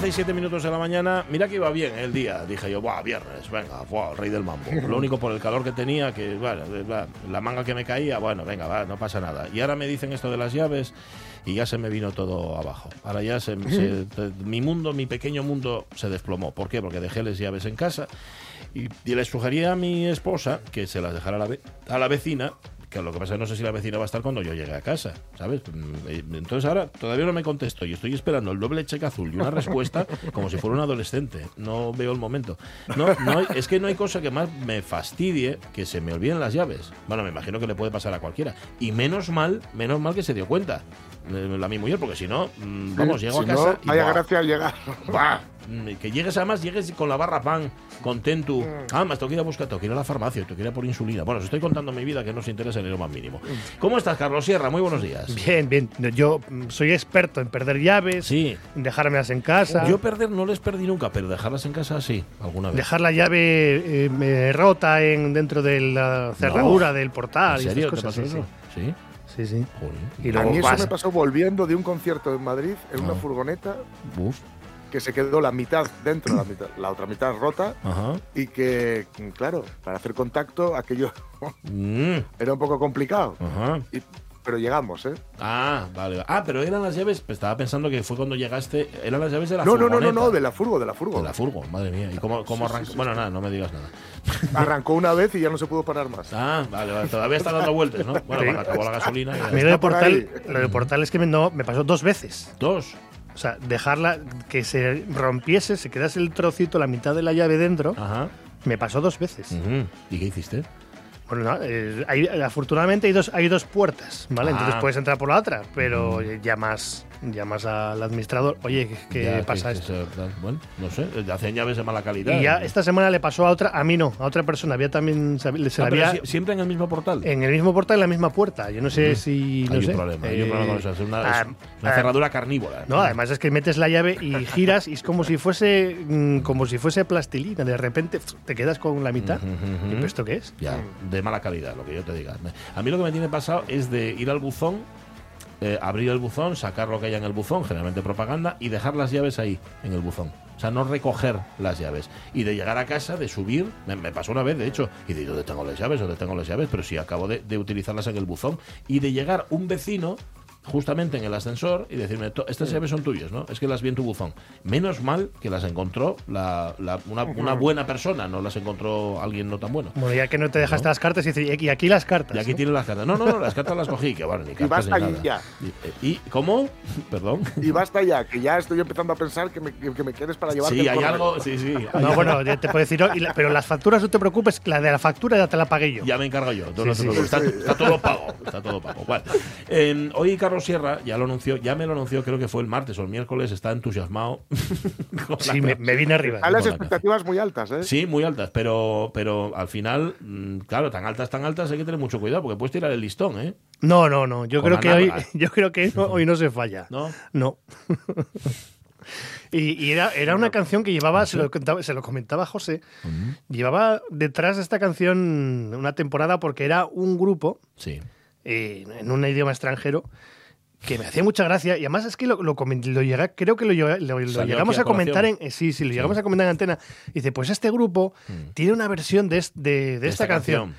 11 y 7 minutos de la mañana, mira que iba bien el día. Dije yo, buah, viernes, venga, buah, rey del mambo. Lo único por el calor que tenía, que bueno, la, manga que me caía, bueno, venga, va, no pasa nada. Y ahora me dicen esto de las llaves y ya se me vino todo abajo. Ahora ya se, se- mi mundo, mi pequeño mundo se desplomó. ¿Por qué? Porque dejé las llaves en casa y, y le sugería a mi esposa que se las dejara a la, ve- a la vecina. Que lo que pasa es que no sé si la vecina va a estar cuando yo llegue a casa, ¿sabes? Mm, eh, Entonces ahora todavía no me contesto y estoy esperando el doble cheque azul y una respuesta como si fuera un adolescente. No veo el momento. No, no hay- es que no hay cosa que más me fastidie que se me olviden las llaves. Bueno, me imagino que le puede pasar a cualquiera. Y menos mal, menos mal que se dio cuenta. La mi mujer, porque si no, mm, vamos, llego si a casa no, y vaya ¡buah! gracia al llegar. ¡Buah! Mm, Que llegues además, llegues con la barra pan, contento. Mm. Ah, más tengo que ir a buscar, tengo que ir a la farmacia, tengo que ir a por insulina. Bueno, os estoy contando mi vida que no os interesa en lo más mínimo. ¿Cómo estás, Carlos Sierra? Muy buenos días. Bien, bien. Yo mm, soy experto en perder llaves, Sí. en dejármelas en casa, Yo perder no les perdí nunca, pero dejarlas en casa sí, alguna vez. dejar la llave eh, me rota en, dentro de la cerradura del portal ¿En y serio te pasó sí, eso? Sí. Sí, sí. Y A mí eso pasa. me pasó volviendo de un concierto en Madrid en una Ah. furgoneta Uf. que se quedó la mitad dentro, la, mitad, la otra mitad rota Ajá. y que, claro, para hacer contacto aquello Mm, era un poco complicado. Ajá. Y- pero llegamos, ¿eh? Ah, vale. Ah, pero eran las llaves. pues estaba pensando que fue cuando llegaste. Eran las llaves de la No, no, no, no, no, de la furgo, de la furgo. De la furgo, madre mía. ¿Y cómo, cómo Sí, arrancó? sí, bueno, nada, no me digas nada. Arrancó una vez y ya no se pudo parar más. Ah, vale, vale. Todavía está dando vueltas, ¿no? Bueno, acabó la gasolina. ya A mí lo de, por portal, lo de portal es que me, no, me pasó dos veces. Dos. O sea, dejarla, que se rompiese, se quedase el trocito, la mitad de la llave dentro, Ajá. me pasó dos veces. ¿Y qué hiciste? Bueno, no, eh, hay- afortunadamente hay dos, hay dos puertas, ¿vale? Ah. Entonces puedes entrar por la otra, pero llamas, llamas al administrador, oye, ¿qué, Ya, pasa esto? Bueno, no sé. Hacen llaves de mala calidad. Y ya esta semana le pasó a otra, a mí no, a otra persona. Había también, se, Ah, había sie- siempre en el mismo portal. en el mismo portal, en la misma puerta. Yo no sé si. No hay sé, un problema, hay un eh, problema con eso. Es una, es ah, una ah, cerradura carnívora. No, además es que metes la llave y giras y es como si fuese mm, como si fuese plastilina. De repente te quedas con la mitad. Ujú, ujú. ¿Y pero esto qué es? Ya, de mala calidad, lo que yo te diga. A mí lo que me tiene pasado es de ir al buzón, eh, abrir el buzón, sacar lo que haya en el buzón, generalmente propaganda, y dejar las llaves ahí, en el buzón. O sea, no recoger las llaves. Y de llegar a casa, de subir, me, pasó una vez, de hecho, y de ¿dónde tengo las llaves? ¿Dónde tengo las llaves? Pero sí, acabo de, de utilizarlas en el buzón. Y de llegar un vecino justamente en el ascensor y decirme, "To- estas llaves son tuyas, ¿no? Es que las vi en tu buzón. Menos mal que las encontró la- la- una, una buena persona, no las encontró alguien no tan bueno. Bueno, ya que no te dejaste las cartas, y dices, y aquí las cartas. Y aquí ¿no? tiene las cartas. No, no, no, las cartas las cogí, que bueno, ni cartas basta ni ahí nada. ya. Y, y- ¿Cómo? Perdón. Y basta ya, que ya estoy empezando a pensar que me, que me quieres para llevarte Sí, hay algo, sí, sí. No, algo. bueno, te puedo decir, no, y la- pero las facturas no te preocupes, la de la factura ya te la pagué yo. Ya me encargo yo. Sí. Está, está todo pago. Está todo pago. Vale. Eh, hoy Carlos Sierra ya lo anunció, ya me lo anunció, creo que fue el martes o el miércoles, está entusiasmado. Sí, me, me vine arriba. Hay las la expectativas muy altas, ¿eh? Sí, muy altas, pero, pero al final, mm, claro, tan altas, tan altas, hay que tener mucho cuidado porque puedes tirar el listón, ¿eh? No, no, no. Yo Con creo que hoy, yo creo que no- hoy no se falla. ¿No? No. y, y era, era una canción que llevaba, se lo, contaba- se lo comentaba José, llevaba detrás de esta canción una temporada porque era un grupo Sí. eh, en un idioma extranjero que me hacía mucha gracia y además es que lo, lo, lo llega- creo que lo, lo- llegamos a comentar en eh, sí sí lo llegamos a comentar en antena dice pues este grupo tiene una versión de, es- de, de esta, canción,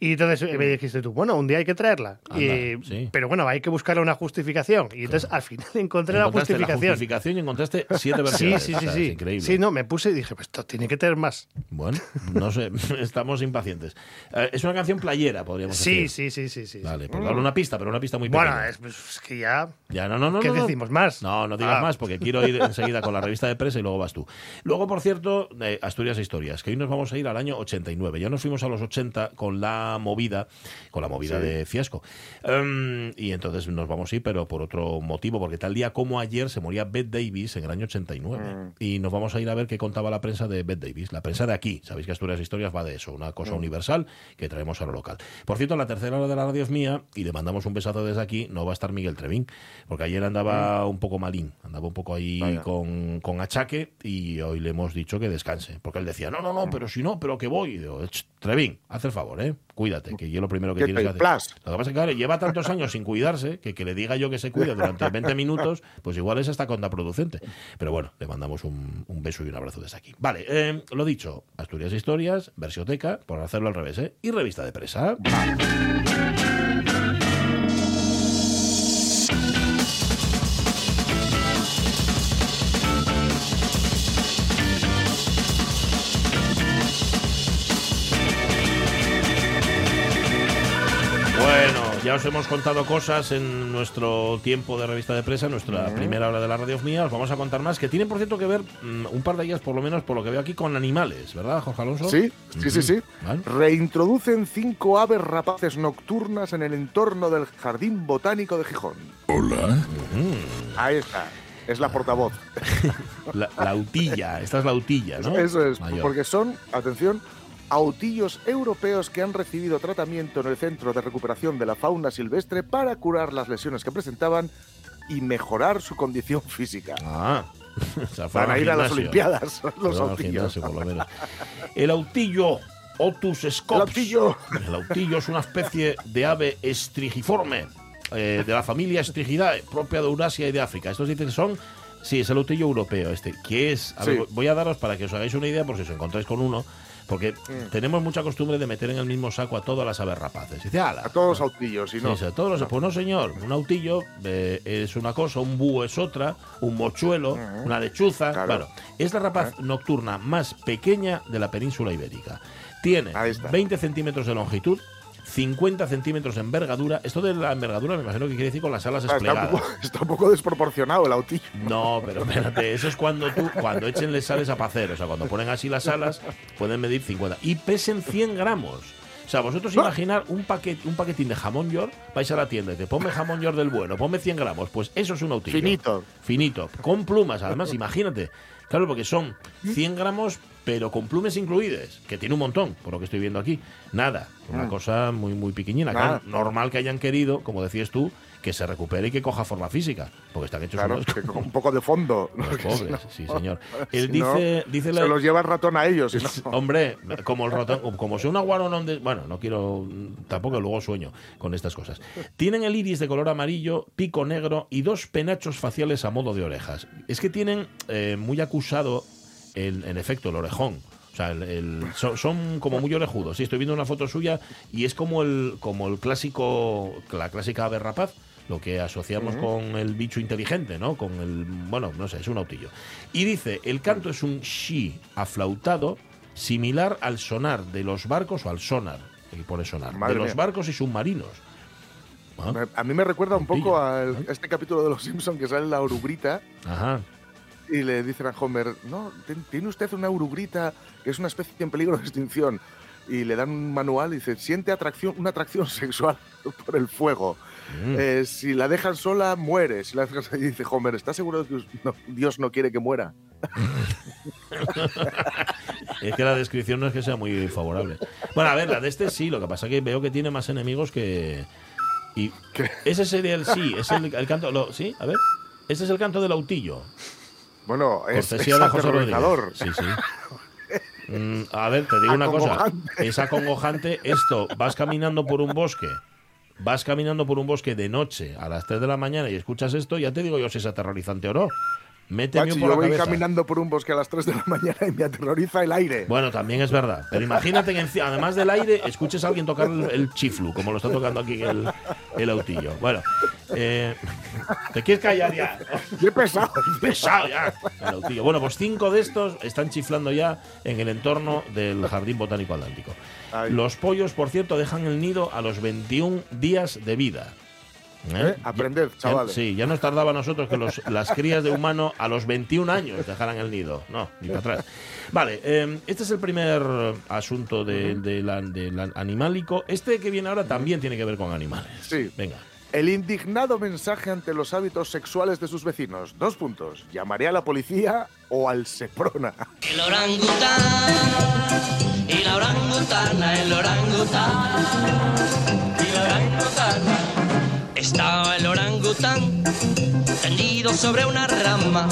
y entonces eh, me dijiste tú, bueno, un día hay que traerla. Anda, Y- sí. Pero bueno, hay que buscarle una justificación. Y entonces al final encontré la justificación. justificación y encontraste siete Sí, versiones. sí, sí, sí. Es increíble. Sí, no, me puse y dije, pues esto tiene que tener más. Bueno, no sé, estamos impacientes. Eh, es una canción playera, podríamos Sí, decir. sí, sí, sí, sí. Vale, por darle una pista, pero una pista muy Bueno, pequeña. es, pues, es que ya. Ya, no, no, no. ¿Qué no, no. decimos más? No, no digas Ah. más, porque quiero ir enseguida con la revista de prensa y luego vas tú. Luego, por cierto, eh, Asturias e Historias, que hoy nos vamos a ir al año 89. Ya nos fuimos a los 80 con la movida, con la movida Sí. de Fiasco. Em, y entonces nos vamos a ir, pero por otro motivo, porque tal día como ayer se moría Bette Davis en el año 89. Mm. Y nos vamos a ir a ver qué contaba la prensa de Bette Davis. La prensa de aquí. Sabéis que Asturias e Historias va de eso, una Mm. cosa universal que traemos a lo local. Por cierto, la tercera hora de la radio es mía y le mandamos un besazo desde aquí. No va a estar Miguel Porque ayer andaba un poco malín, andaba un poco ahí con, con achaque y hoy le hemos dicho que descanse. Porque él decía, no, no, no, pero si no, pero que voy. Y digo, "Ch, Trevín, haz el favor, ¿eh? Cuídate, que yo lo primero que ¿Qué tienes que hacer. Lo que pasa es que claro, lleva tantos años sin cuidarse que que le diga yo que se cuide durante 20 minutos, pues igual es hasta contraproducente. Pero bueno, le mandamos un, un beso y un abrazo desde aquí. Vale, eh, lo dicho, Asturias Historias, Versioteca, por hacerlo al revés, ¿eh? Y revista de presa. Ya os hemos contado cosas en nuestro tiempo de revista de prensa, nuestra primera hora de la radio mía. Os vamos a contar más que tienen, por cierto, que ver mm, un par de ellas, por lo menos, por lo que veo aquí, con animales, ¿verdad, Jorge Alonso? Sí, sí, sí, sí. Vale. Reintroducen cinco aves rapaces nocturnas en el entorno del Jardín Botánico de Gijón. Hola. Ahí está. Es la portavoz. La, la utilla, esta es la utilla, ¿no? Eso es, Mayor. porque son, atención, autillos europeos que han recibido tratamiento en el Centro de Recuperación de la Fauna Silvestre para curar las lesiones que presentaban y mejorar su condición física. Ah, o sea, Van a ir a las. Olimpiadas, los autillos. gimnasio, por lo menos. El autillo Otus scops. El autillo. El autillo es una especie de ave estrigiforme eh, de la familia Estrigidae, propia de Eurasia y de África. Estos dicen que son. Sí, es el autillo europeo este. Que es. A ver, voy a daros para que os hagáis una idea, por si os encontráis con uno. Porque Mm. tenemos mucha costumbre de meter en el mismo saco a todas las aves rapaces. Dice, "Ala, A todos los autillos, y no. sea, todos los- Pues no, señor. Un autillo eh, es una cosa, un búho es otra, un mochuelo, una lechuza. Claro. Es la rapaz nocturna más pequeña de la península ibérica. Tiene Ahí está. 20 centímetros de longitud, 50 centímetros de envergadura. Esto de la envergadura me imagino que quiere decir con las alas Ah, está, un desplegadas. poco, está un poco desproporcionado el autillo. No, pero espérate, eso es cuando tú, cuando echen les sales a pacer, o sea, cuando ponen así las alas, pueden medir 50 y pesen 100 gramos. O sea, vosotros imaginar un paquete, un paquetín de jamón york, vais a la tienda y te ponme jamón york del bueno, ponme 100 gramos, pues eso es un autillo. Finito. Finito, con plumas, además, imagínate. Claro, porque son 100 gramos, pero con plumas incluidas, que tiene un montón, por lo que estoy viendo aquí. Nada, una cosa muy, muy pequeñina. Claro, normal que hayan querido, como decías tú, que se recupere y que coja forma física, porque están hechos Claro, unos- que con un poco de fondo. pobres, si no- sí, señor. si Él no, dice, dice se la- los lleva el ratón a ellos. si no- Hombre, como el ratón, como sea una guaronón de. Bueno, no quiero. Tampoco luego sueño con estas cosas. Tienen el iris de color amarillo, pico negro y dos penachos faciales a modo de orejas. Es que tienen eh, muy acusado, el, en efecto, el orejón. O sea, el- el- son, son como muy orejudos. Sí, estoy viendo una foto suya y es como el, como el clásico, la clásica ave rapaz, lo que asociamos con el bicho inteligente, ¿no? Con el, bueno, no sé, es un autillo. Y dice, el canto es un shi aflautado similar al sonar de los barcos o al sonar, aquí pone sonar, Madre de los barcos y submarinos. Ah, A mí me recuerda un poco a este capítulo de Los Simpson que sale la orugrita Ajá. Y le dicen a Homer, no, tiene usted una orugrita que es una especie en peligro de extinción. Y le dan un manual y dice, siente atracción, una atracción sexual por el fuego. Mm. Eh, si la dejan sola, muere. Si la dejan sola- dice Homer, ¿estás seguro de que no, Dios no quiere que muera? Es que la descripción no es que sea muy favorable. Bueno, a ver, la de este sí, lo que pasa es que veo que tiene más enemigos que. Y ese sería el sí, es el, el canto. lo- ¿Sí? A ver. Ese es el canto del autillo. Bueno, es, Cortesía es de José aterrorizador. Rodríguez. Sí, sí. Mm, a ver, te digo una cosa. Es acongojante esto. Vas caminando por un bosque. Vas caminando por un bosque de noche a las 3 de la mañana y escuchas esto, ya te digo yo si es aterrorizante o no. Méteme un por yo la voy cabeza. caminando por un bosque a las 3 de la mañana y me aterroriza el aire. Bueno, también es verdad. Pero imagínate que además del aire escuches a alguien tocar el, el chiflu, como lo está tocando aquí el, el autillo. Bueno, eh, ¿te quieres callar ya? ¡Qué pesado! Pesado ya. El autillo. Bueno, pues cinco de estos están chiflando ya en el entorno del Jardín Botánico Atlántico. Ay. Los pollos, por cierto, dejan el nido a los 21 días de vida. ¿Eh? Aprended, Ya- chavales. sí, ya nos tardaba a nosotros que los- las crías de humano a los 21 años dejaran el nido. No, ni para atrás. Vale, eh, este es el primer asunto de- de la- del animálico. Este que viene ahora también tiene que ver con animales. Sí. Venga. El indignado mensaje ante los hábitos sexuales de sus vecinos. Dos puntos. ¿Llamaré a la policía o al Seprona? El orangután y la orangutana, el orangután y la orangutana. Estaba el orangután tendido sobre una rama.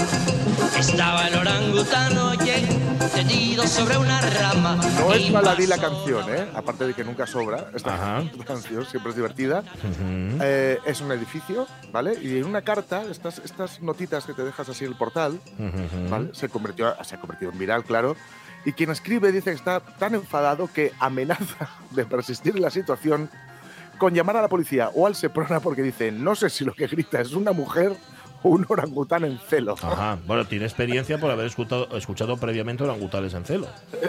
Estaba el orangután, oye, tendido sobre una rama. No es baladí la canción, ¿eh? Aparte de que nunca sobra. Esta Ajá. canción siempre es divertida. Ujú. Eh, es un edificio, ¿vale? Y en una carta, estas, estas notitas que te dejas así en el portal, Ujú. ¿vale? Se convirtió, se ha convertido en viral, claro. Y quien escribe dice que está tan enfadado que amenaza de persistir en la situación con llamar a la policía o al Seprona porque dice, no sé si lo que grita es una mujer o un orangután en celo. Ajá. Bueno, tiene experiencia por haber escuchado, escuchado previamente orangutanes en celo.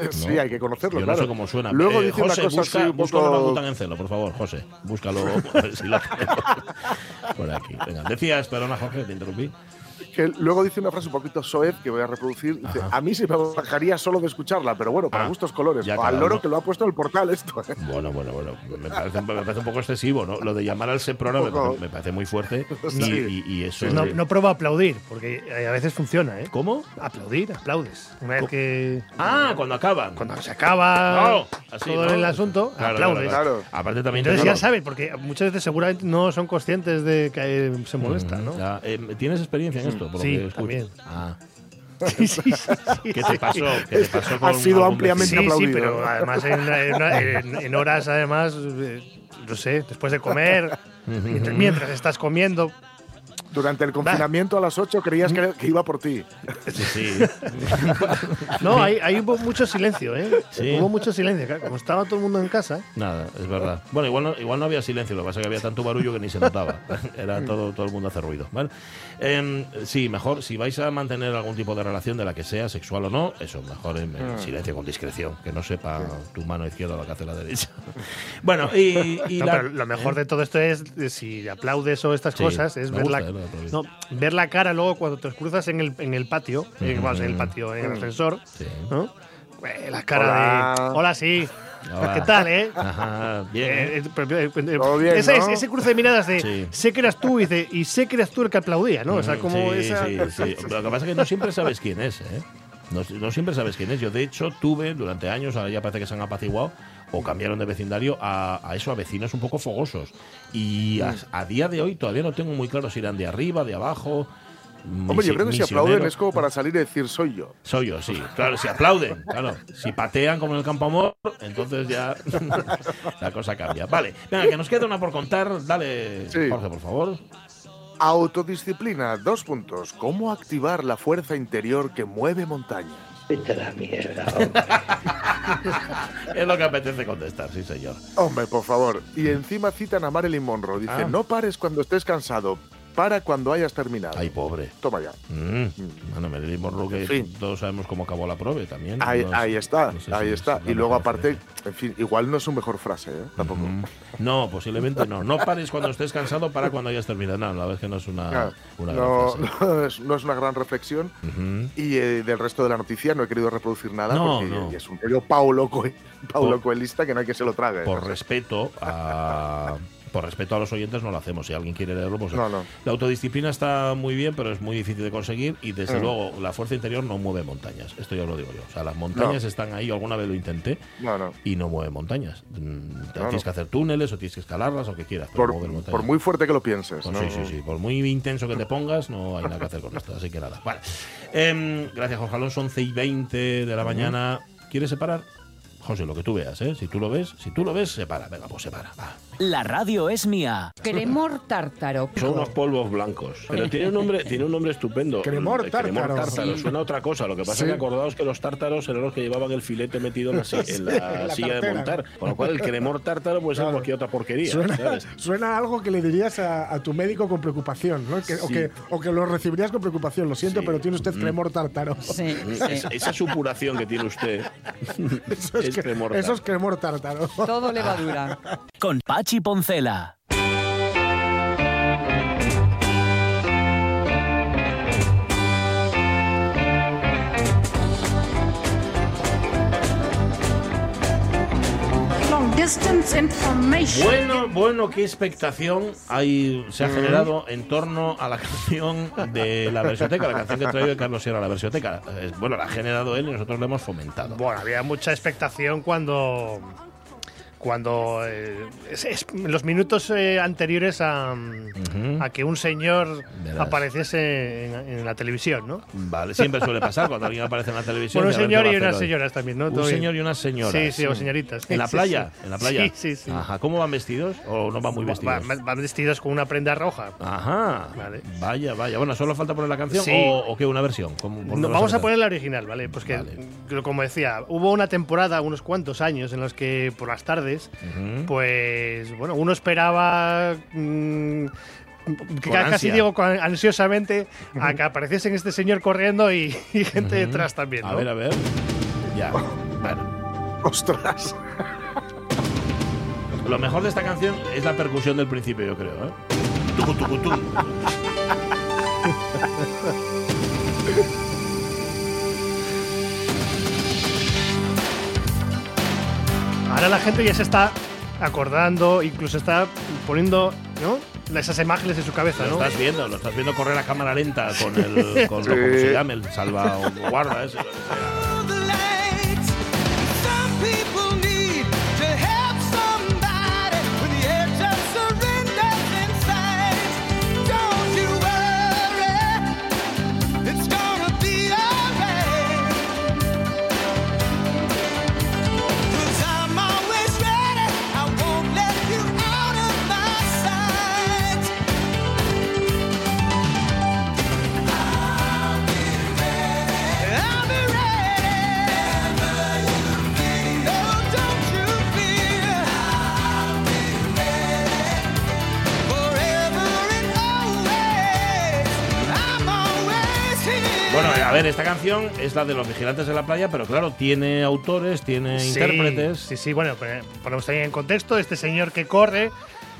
Sí, ¿no? hay que conocerlo, Yo claro. no sé cómo suena. Luego Eh, dice José, una cosa busca, así busca un poco... orangután en celo, por favor, José. Búscalo a ver si lo por aquí. Venga, decías, perdona, Jorge, te interrumpí. Que luego dice una frase un poquito soez que voy a reproducir. Dice, a mí se me bajaría solo de escucharla, pero bueno, para Ah, gustos colores. ya O al loro uno. que lo ha puesto en el portal esto. ¿eh? Bueno, bueno, bueno. Me parece, me parece un poco excesivo, ¿no? Lo de llamar al Seprona me, parece- me parece muy fuerte. Y, Sí. y- y eso. No, no pruebo a aplaudir, porque eh, a veces funciona, ¿eh? ¿Cómo? Aplaudir, aplaudes. Una vez que. Ah, cuando acaban. Cuando se acaba así, todo ¿no? el asunto, Claro, aplaudes. Claro. Aparte también Entonces ya sabes, porque muchas veces seguramente no son conscientes de que eh, se molesta, ¿no? Ya, eh, ¿Tienes experiencia en esto? Por lo Sí, que escucho? también. Ah. Sí, sí, sí, sí, ¿Qué te pasó? ¿Qué te pasó con Ha sido ampliamente aplaudido. pero además en, en- en- en horas, además, eh, no sé, después de comer, mientras, mientras estás comiendo. Durante el confinamiento a las 8 creías que, que iba por ti. Sí, sí. No, hay, hay hubo mucho silencio, ¿eh? Sí. Hubo mucho silencio. claro, Como estaba todo el mundo en casa. Nada, es verdad. Bueno, igual no, igual no había silencio, lo que pasa es que había tanto barullo que ni se notaba. Era todo, todo el mundo hace ruido. ¿vale? Em, sí, mejor, si vais a mantener algún tipo de relación de la que sea, sexual o no, eso, mejor en, en silencio, con discreción, que no sepa tu mano izquierda lo que hace la derecha. Bueno, y, y No, la- pero lo mejor de todo esto es, eh, si aplaudes o estas Sí, cosas, es me ver, gusta, la, eh, no, ver la cara luego cuando te cruzas en el, en el patio, eh, vamos, en el patio, en el ascensor, Sí. ¿no? Eh, La cara Hola. de. Hola, sí. Hola. ¿Qué tal, eh? Ajá, bien. ¿eh? Eh, eh, pero, eh, eh, Todo bien, ese, ¿no? ese cruce de miradas de Sí. sé que eras tú y, de, y sé que eras tú el que aplaudía, ¿no? O sea, como sí, esa. sí, sí. Lo que pasa es que no siempre sabes quién es, ¿eh? No, no siempre sabes quién es. Yo, de hecho, tuve durante años, ahora ya parece que se han apaciguado, o cambiaron de vecindario a, a eso, a vecinos un poco fogosos. Y a, a día de hoy todavía no tengo muy claro si eran de arriba, de abajo. Hombre, yo creo que si aplauden es como para salir y decir soy yo. Soy yo, sí. Claro, si aplauden, claro. Si patean como en el campo amor, entonces ya la cosa cambia. Vale, venga, que nos queda una por contar. Dale, Sí. Jorge, por favor. Autodisciplina, dos puntos. ¿Cómo activar la fuerza interior que mueve montañas? Vete a la mierda, hombre. Es lo que apetece contestar, sí, señor. Hombre, por favor. Y encima citan a Marilyn Monroe. Dice, Ah. no pares cuando estés cansado, para cuando hayas terminado. Ay, pobre. Toma ya. Mm. Bueno, Marilyn Monroe, que todos sabemos cómo acabó la prueba también. Ahí, No ahí está, no sé ahí si está. es Y luego aparte, en fin, igual no es su mejor frase, ¿eh? Tampoco. Mm. No, posiblemente no. No pares cuando estés cansado, para cuando hayas terminado. No, la verdad es que no es una, una gran no, frase. no es, no es una gran reflexión. Y eh, del resto de la noticia no he querido reproducir nada No, porque no. es un rollo Paulo, Paulo Coelista que no hay que se lo trague. Por respeto a. Por respeto a los oyentes no lo hacemos. Si alguien quiere leerlo, pues No, no. la autodisciplina está muy bien, pero es muy difícil de conseguir y desde Mm. luego la fuerza interior no mueve montañas. Esto ya lo digo yo. O sea, las montañas No. están ahí. Yo alguna vez lo intenté y no mueve montañas. Mm. Tienes que hacer túneles o tienes que escalarlas o que quieras. Pero Por, mover montañas. por muy fuerte que lo pienses. Pues. Sí, sí, sí. Por muy intenso que te pongas, no hay nada que hacer con esto. Así que nada. Vale. Em, gracias, Jorge Alonso. 11 y 20 de la mañana. ¿Quieres separar? José, lo que tú veas, ¿eh? Si tú lo ves, si tú lo ves, separa. Venga, pues separa. Va. La radio es mía. Cremor tártaro. Son unos polvos blancos. Pero tiene un nombre, tiene un nombre estupendo. Cremor Eh, tártaro. tártaro. Sí. Suena a otra cosa. Lo que pasa Sí. es que acordaos que los tártaros eran los que llevaban el filete metido en la, en la en la silla de montar. Con lo cual el cremor tártaro puede ser Claro. cualquier otra porquería. Suena, ¿sabes? suena a algo que le dirías a, a tu médico con preocupación, ¿no? Que- o, que, o que lo recibirías con preocupación. Lo siento, Sí. pero tiene usted cremor tártaro. Sí. esa supuración que tiene usted Eso es, es, que- cremor eso es cremor tártaro. Todo levadura. Con Pachi Poncela. Bueno, bueno, qué expectación hay, se ha generado en torno a la canción de la versioteca, la canción que ha traído Carlos Sierra a la versioteca. Eh, Bueno, la ha generado él y nosotros la hemos fomentado. Bueno, había mucha expectación cuando. Cuando. eh, es- los minutos eh, anteriores a, que un señor Verás. apareciese en, en la televisión, ¿no? Vale, siempre suele pasar cuando alguien aparece en la televisión. Bueno, un señor y unas señoras también, ¿no? Un Todo bien. señor y unas señoras. Sí, sí, o señoritas. ¿En la playa? sí. ¿En la playa? Sí, sí, sí. Ajá. ¿Cómo van vestidos? ¿O no van muy vestidos? Van, van vestidos con una prenda roja. Ajá. Vale. Vaya, vaya. Bueno, ¿solo falta poner la canción Sí. o, o qué? ¿Una versión? ¿Cómo- por No, vamos a poner la original, ¿vale? Pues que, Vale. que como decía, hubo una temporada, unos cuantos años, en los que por las tardes, Pues, bueno, uno esperaba. mm, que casi ansia. digo con- ansiosamente a que apareciesen este señor corriendo y, y gente detrás también. A ver, a ver. Ya. Bueno. Ostras. Lo mejor de esta canción es la percusión del principio, yo creo. ¿eh? Tucu, tucu, tum. Ahora la gente ya se está acordando, incluso está poniendo ¿no? esas imágenes en su cabeza, Lo ¿no? estás viendo, lo estás viendo correr a cámara lenta con el. Con lo, como se llame, el salva o guarda ese. lo que sea. Esta canción es la de los vigilantes de la playa, pero claro, tiene autores, tiene Sí, intérpretes. Sí, sí, bueno, pues, ponemos también en contexto este señor que corre.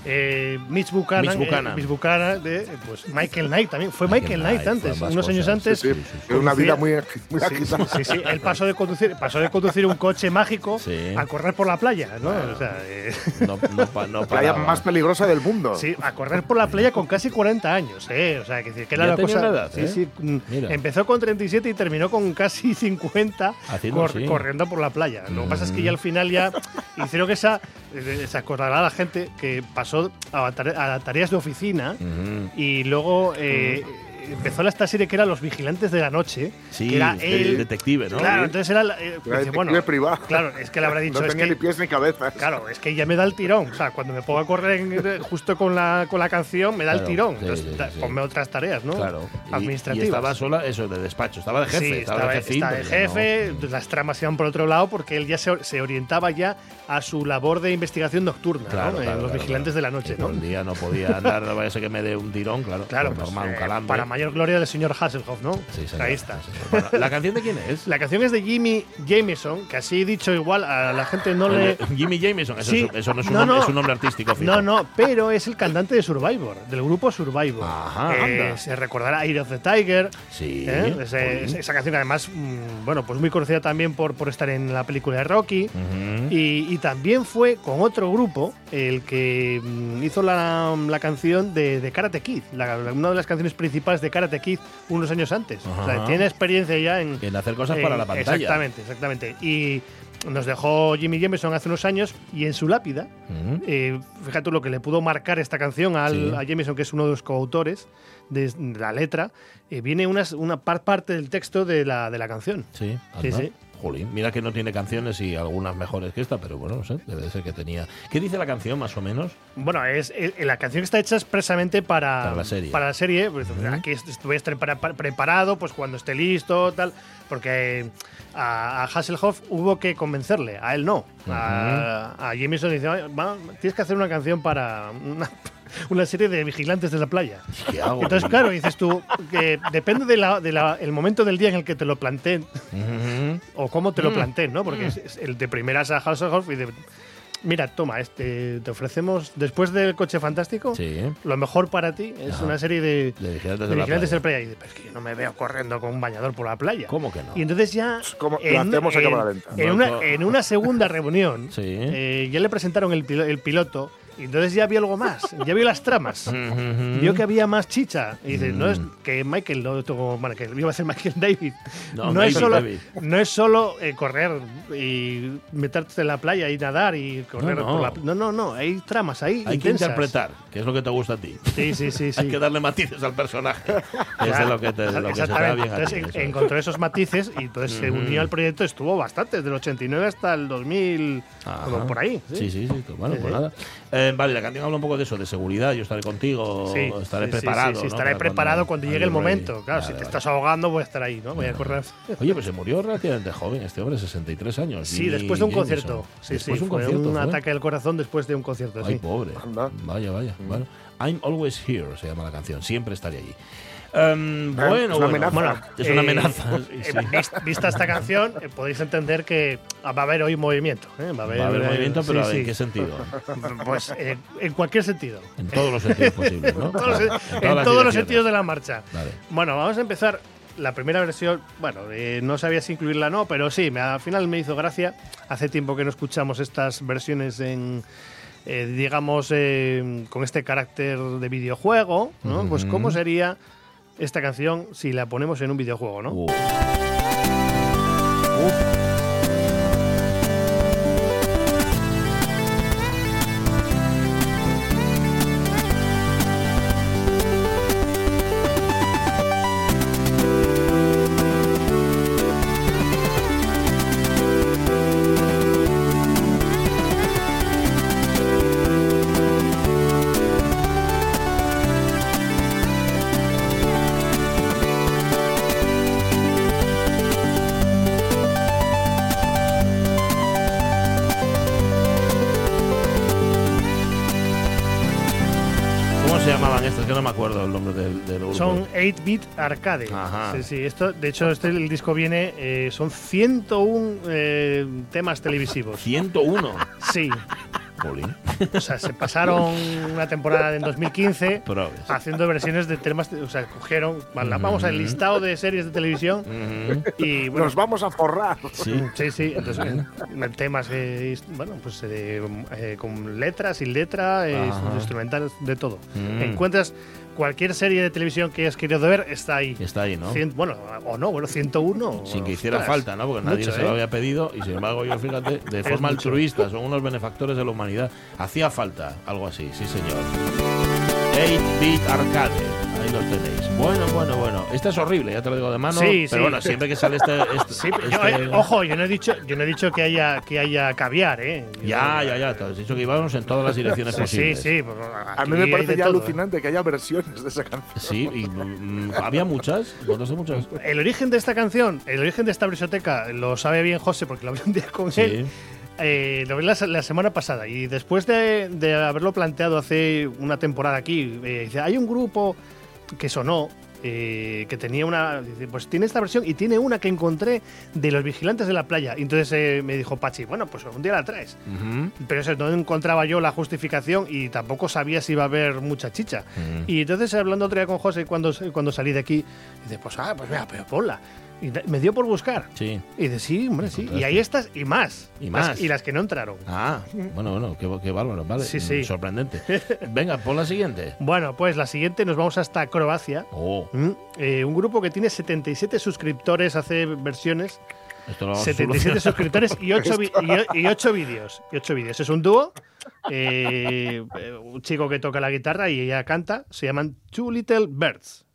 Eh, Mitch Buchanan, Mitch Buchanan. eh, Mitch Buchanan de pues Michael Knight también fue Michael, Michael Knight, antes unos años antes Sí, sí, sí. Una vida muy, muy Sí, agitada. sí, sí, él pasó de conducir pasó de conducir un coche mágico Sí. a correr por la playa no o sea eh, No, no, pa- no La playa más peligrosa del mundo. Sí, a correr por la playa con casi 40 años, ¿eh? O sea, que, decir, que era Ya la tenía cosa. edad, sí, ¿eh? sí. mm. Empezó con 37 y terminó con casi 50 Haciendo así. corriendo por la playa. Lo que pasa es que ya al final ya hicieron que esa. eh, Se acordará la gente que pasó a, tare- a tareas de oficina y luego. eh, Empezó esta serie que era Los Vigilantes de la Noche. Sí, que era él. detective, ¿no? Claro, entonces era. eh, Era dice, bueno, privado. claro, es que le habrá dicho. no es tenía que, ni pies ni cabeza. Claro, es que ya me da el tirón. O sea, cuando me pongo a correr en- justo con la, con la canción, me da el Claro, tirón. sí, Entonces, sí, ponme otras tareas, ¿no? Claro. Y- Administrativas. Y, estaba sola, eso, de despacho. Estaba de jefe. sí, estaba, estaba, de está de ya no. jefe, las tramas iban por otro lado porque él ya se, se orientaba ya a su labor de investigación nocturna, Claro, ¿no? En claro, los claro, vigilantes claro. de la noche, ¿no? todo el día no podía andar, no vaya a ser que me dé un tirón, claro. Claro, pues pues, normal, un eh, calambre. para mayor gloria del señor Hasselhoff, ¿no? Sí, señor, Ahí está. sí. Bueno, ¿La canción de quién es? La canción es de Jimmy Jameson, que así dicho igual a la gente no le... Jimmy Jameson, eso, Sí. es- eso no, es un No, nombre, no. es un nombre artístico. fijo. No, no, pero es el cantante de Survivor, del grupo Survivor. Ajá, Eh, anda. se recordará Eye of the Tiger. Sí. ¿eh? Ese- esa canción, además, mm, bueno, pues muy conocida también por, por estar en la película de Rocky. Y, y también fue con otro grupo el que mm, hizo la, la canción de, de Karate Kid, la- una de las canciones principales de Karate Kid unos años antes. O sea, Ajá. tiene experiencia ya en, En hacer cosas en- para la pantalla. Exactamente, exactamente. Y nos dejó Jimmy Jameson hace unos años y en su lápida, Ujú. eh, fíjate tú lo que le pudo marcar esta canción al, Sí. a Jameson, que es uno de los coautores de, la letra, eh, viene unas- una par- parte del texto de la, de la canción. Sí, sí. Jolín, mira que no tiene canciones y algunas mejores que esta, pero bueno, no sé, debe de ser que tenía. ¿Qué dice la canción, más o menos? Bueno, es, eh, la canción está hecha expresamente para, Para la serie. Para la serie. Pues. Aquí voy a estar para- para- preparado pues cuando esté listo, tal. Porque a, a Hasselhoff hubo que convencerle, a él no. A, a Jameson dice, "Oye, va, tienes que hacer una canción para una, una serie de vigilantes de la playa. ¿Qué hago? Entonces, claro, dices tú, que depende del de la- el momento del día en el que te lo planteen o cómo te lo Mm. planteen, ¿no? Porque es, es el de primeras a Hasselhoff y de, mira, toma, este, te ofrecemos, después del coche fantástico, Sí. lo mejor para ti es Ajá. una serie de, De vigilantes de de la vigilantes playa. de la playa. Y dice, pero es que yo no me veo corriendo con un bañador por la playa. ¿Cómo que no? Y entonces ya. Como lo hacemos a cámara lenta. En No, una, no. en una segunda reunión, Sí. eh, ya le presentaron el piloto. Y entonces ya vio algo más, ya vio las tramas. Vio que había más chicha. Y dice, no es Mm. que Michael, no, tuvo- bueno, que iba a ser Michael David. No, No, es, David, solo, David. no es solo eh, correr y meterte en la playa y nadar y correr No, por no. la No, no, no. Hay tramas ahí. Hay que intensas. interpretar, que es lo que te gusta a ti. Sí, sí, sí. sí. Hay que darle matices al personaje. Es lo que, te, lo que se te bien. Entonces eso en- es. encontró esos matices y entonces se unió al proyecto. Estuvo bastante, desde el 89 hasta el 2000, Ajá. como por ahí. Sí, sí, sí. Bueno, Sí, pues sí. nada. Eh, vale, la canción habla un poco de eso, de seguridad. Yo estaré contigo, Sí, estaré sí, preparado. sí, estaré Para preparado cuando, llegue el momento. Claro, si te vale. estás ahogando, voy a estar ahí, ¿no? Voy a correr. Oye, pues se murió relativamente joven este hombre, 63 años. Sí, Jimmy después de un Jameson. concierto. Sí, Después sí, de un fue concierto. un fue. ataque al corazón después de un concierto. Ay, sí. pobre. Anda. Vaya, vaya. Bueno, I'm always here se llama la canción. Siempre estaré allí. Em, Ah, bueno, es una bueno. amenaza. Bueno, es una Eh, amenaza. eh, sí. Vista esta canción, eh, podéis entender que va a haber hoy movimiento. ¿eh? Va a haber, Va a haber movimiento, pero sí, ¿en qué sentido? Pues en cualquier sentido. En todos los sentidos posibles, ¿no? En todos, los- en todos sentidos de la marcha. Vale. Bueno, vamos a empezar. La primera versión, bueno, no sabía si incluirla o no, pero sí, me- al final me hizo gracia. Hace tiempo que no escuchamos estas versiones en, digamos, con este carácter de videojuego, ¿no? Pues cómo sería esta canción si la ponemos en un videojuego, ¿no? Uh. ¿Cómo acuerdo el nombre del, del grupo. Son 8-bit arcade. Ajá. Sí, sí, esto, de hecho, este el disco viene, eh, son 101 eh, temas televisivos. 101. Sí, o sea, se pasaron una temporada en 2015 Probes. haciendo versiones de temas, o sea, cogieron, vamos al listado de series de televisión y bueno, Nos vamos a forrar. Sí. Sí, sí, entonces eh, temas, eh, bueno, pues eh, eh, con letras, sin letra, eh, Ajá. instrumentales, de todo. Mm. Encuentras cualquier serie de televisión que hayas querido ver, está ahí. Está ahí, ¿no? Cien- bueno, o no, bueno, 101. Sin que hiciera ostras, falta, ¿no? Porque nadie mucho, se lo ¿eh? había pedido y sin embargo yo, fíjate, de forma mucho. altruista, son unos benefactores de la humanidad. Hacía falta algo así, sí señor. 8-bit arcade, ahí los tenéis. Bueno, bueno, bueno. Este es horrible, ya te lo digo de mano. Sí, pero sí. bueno, siempre que sale este... este- Sí, pero yo, este- eh, ojo, yo no he dicho, yo no he dicho que haya que haya caviar, ¿eh? Ya, ya, ya. Te has dicho que íbamos en todas las direcciones Sí, sí, posibles. sí. pues, A mí me parece ya todo, ¿eh? alucinante que haya versiones de esa canción. Sí, y mm, había muchas. ¿Encontraste muchas? El origen de esta canción, el origen de esta biblioteca, lo sabe bien José porque lo vi un día con Sí. él. Eh, lo vi la, la semana pasada y después de, de haberlo planteado hace una temporada aquí, eh, dice, hay un grupo que sonó. eh, que tenía una. Pues tiene esta versión y tiene una que encontré de los vigilantes de la playa. Y entonces eh, me dijo Pachi, bueno, pues un día la traes. Pero eso, no encontraba yo la justificación y tampoco sabía si iba a haber mucha chicha. Y entonces, hablando otro día con José, cuando, cuando salí de aquí, dice, pues, ah, pues mira, pero ponla. Y me dio por buscar. Sí. Y dice, sí, hombre, sí. Y ahí estas y más. Y Las- más. y las que no entraron. Ah, bueno, bueno, qué, qué bárbaro, vale. Sí, sí. Sorprendente. Venga, pon la siguiente. Bueno, pues la siguiente nos vamos hasta Croacia. Oh, Mm, eh, un grupo que tiene 77 suscriptores, hace versiones. esto lo vamos a 77 solucionar. suscriptores y 8, y, 8 vídeos. Y 8 vídeos. Es un dúo. eh, eh, un chico que toca la guitarra y ella canta. Se llaman Two Little Birds.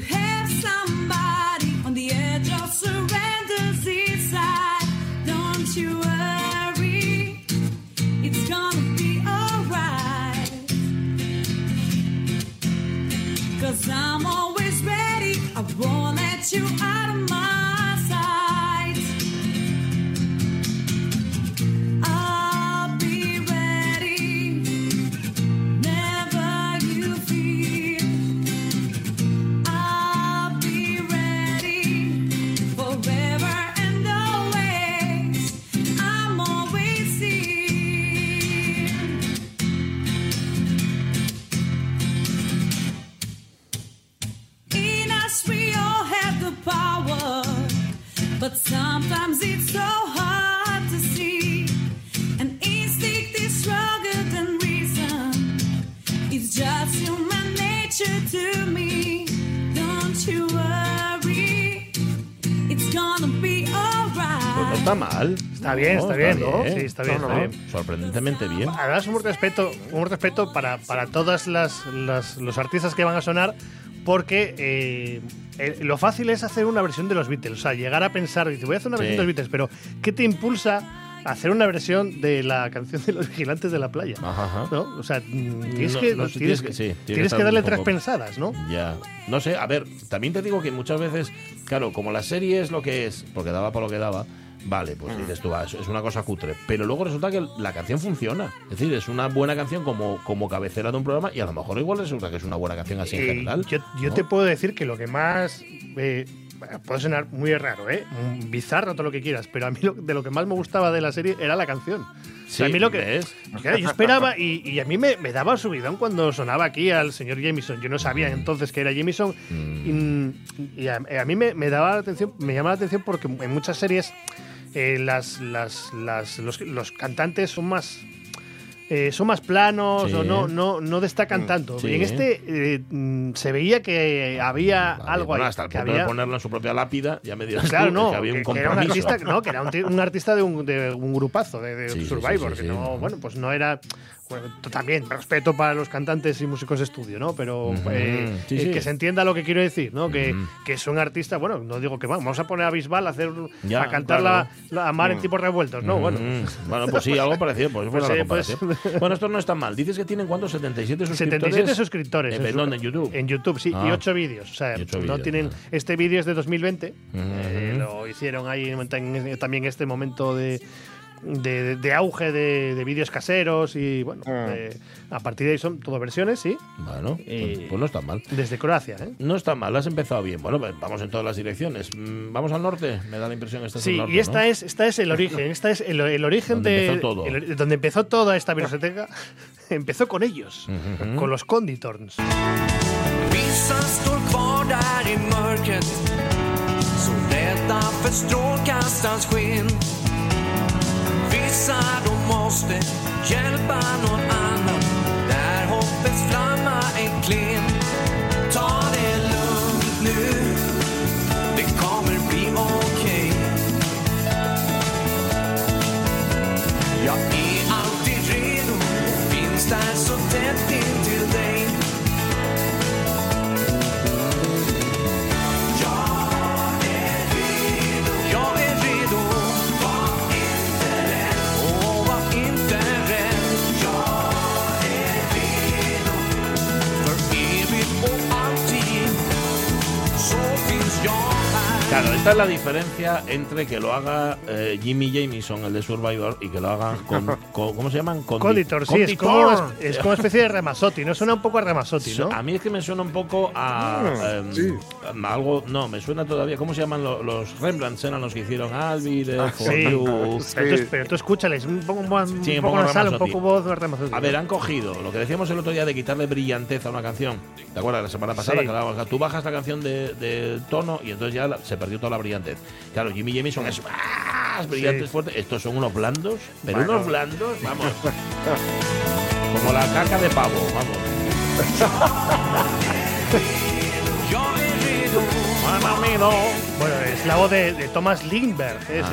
To have somebody on the edge of surrender's side. Don't you worry, it's gonna be alright. Cause I'm always ready, I won't let you out of my We all have the power, but sometimes it's so hard to see. An instinct is stronger than reason. It's just human nature to me. Don't you worry, it's gonna be alright. Pues no está mal. Está bien, está, bien, está bien, Sorprendentemente bien. Además, un respeto, un respeto para, para todas las, las- los artistas que van a sonar, porque eh, eh, lo fácil es hacer una versión de los Beatles. O sea, llegar a pensar, dice, voy a hacer una versión de los Beatles, pero ¿qué te impulsa a hacer una versión de la canción de los vigilantes de la playa? Ajá. ¿No? O sea, tienes, No, que, no, tienes, tienes que, sí, tienes darle tres pensadas, ¿no? Ya. No sé, a ver, también te digo que muchas veces, claro, como la serie es lo que es, porque daba por lo que daba, vale, pues Mm. dices tú, ah, es es una cosa cutre. Pero luego resulta que la canción funciona. Es decir, es una buena canción como, como cabecera de un programa y a lo mejor igual resulta que es una buena canción así en Eh, general. Yo, yo ¿no? te puedo decir que lo que más. eh, puede sonar muy raro, ¿eh? Bizarro, todo lo que quieras, pero a mí lo- de lo que más me gustaba de la serie era la canción. O sea, a Sí, mí lo que. Claro, yo esperaba y, y a mí me, me daba subidón cuando sonaba aquí al señor Jameson. Yo no sabía entonces que era Jameson y, y a, a mí me, me daba la atención, me llama la atención porque en muchas series eh, las, las, las- los, los cantantes son más eh, son más planos Sí. o no, no, no destacan tanto. sí. Y en este eh, mm, se veía que había Vale, algo bueno, ahí. hasta el que punto había, de ponerlo en su propia lápida, ya me dirás Claro, tú, no, que había un que, que era un artista, no, que era un, ti- un artista de un, de un grupazo, de, de Sí, sí, sí, Survivor, sí, que sí. no, bueno, pues no era. También respeto para los cantantes y músicos de estudio, ¿no? Pero eh, sí, eh, sí. que se entienda lo que quiero decir, ¿no? Que, Ujú. que es un artista, bueno, no digo que vamos, vamos a poner a Bisbal a hacer Ya, a cantar claro. la, la- a mar en tipos revueltos, ¿no? Bueno, bueno, pues sí, algo parecido. Pues, Pues pues-. Bueno, esto no está mal. Dices que tienen cuántos? 77 suscriptores. 77 suscriptores. Eh, en, su- ¿dónde? ¿En YouTube? En YouTube, sí, y Ah. 8 vídeos. O sea, no tienen. vale. Este vídeo es de 2020. Ujú. eh, lo hicieron ahí en- en- también este momento de. De, de auge de, de vídeos caseros y bueno, eh, a partir de ahí son todo versiones, sí, Bueno, pues, Eh, pues no está mal. desde Croacia. ¿eh? No está mal, has empezado bien. Bueno, pues vamos en todas las direcciones. Mm, Vamos al norte, me da la impresión que estás Sí, al norte, y esta ¿no? es, esta es el origen, esta es el, el origen Donde de empezó todo. el- donde empezó toda esta biblioteca. empezó con ellos, con los Conditorns. Vissa står kvar där i mörkret Så rädda för strålkastarens sken Vissa de måste hjälpa någon annan. Där hoppets flamma är klen. Ta det lugnt nu. Det kommer bli okej. Jag är alltid redo. Och finns där så tätt Claro, esta es la diferencia entre que lo haga eh, Jimmy Jamison, el de Survivor, y que lo hagan con, con- ¿cómo se llaman? Condi- Conditor, sí, es como, es como especie de Remazotti, ¿no? Suena un poco a Remazotti, ¿no? A mí es que me suena un poco a, em, sí. a algo. No, me suena todavía. ¿Cómo se llaman lo- los Rembrandts? Eran los que hicieron Albi, de For Sí, You. pero, tú, escúchales, un poco, un Sí, un poco poco nasal, un poco voz de Remazotti. A ver, han cogido lo que decíamos el otro día de quitarle brillantez a una canción. ¿Te acuerdas? La semana pasada, Sí. que hablábamos, tú bajas la canción de, de tono y entonces ya se perdió toda la brillantez. Claro, Jimmy Jamison es más brillante, Sí. fuerte. Estos son unos blandos, pero Bueno. unos blandos, vamos. Como la caca de pavo, vamos. Bueno, es la voz de, de Thomas Lindberg. Es,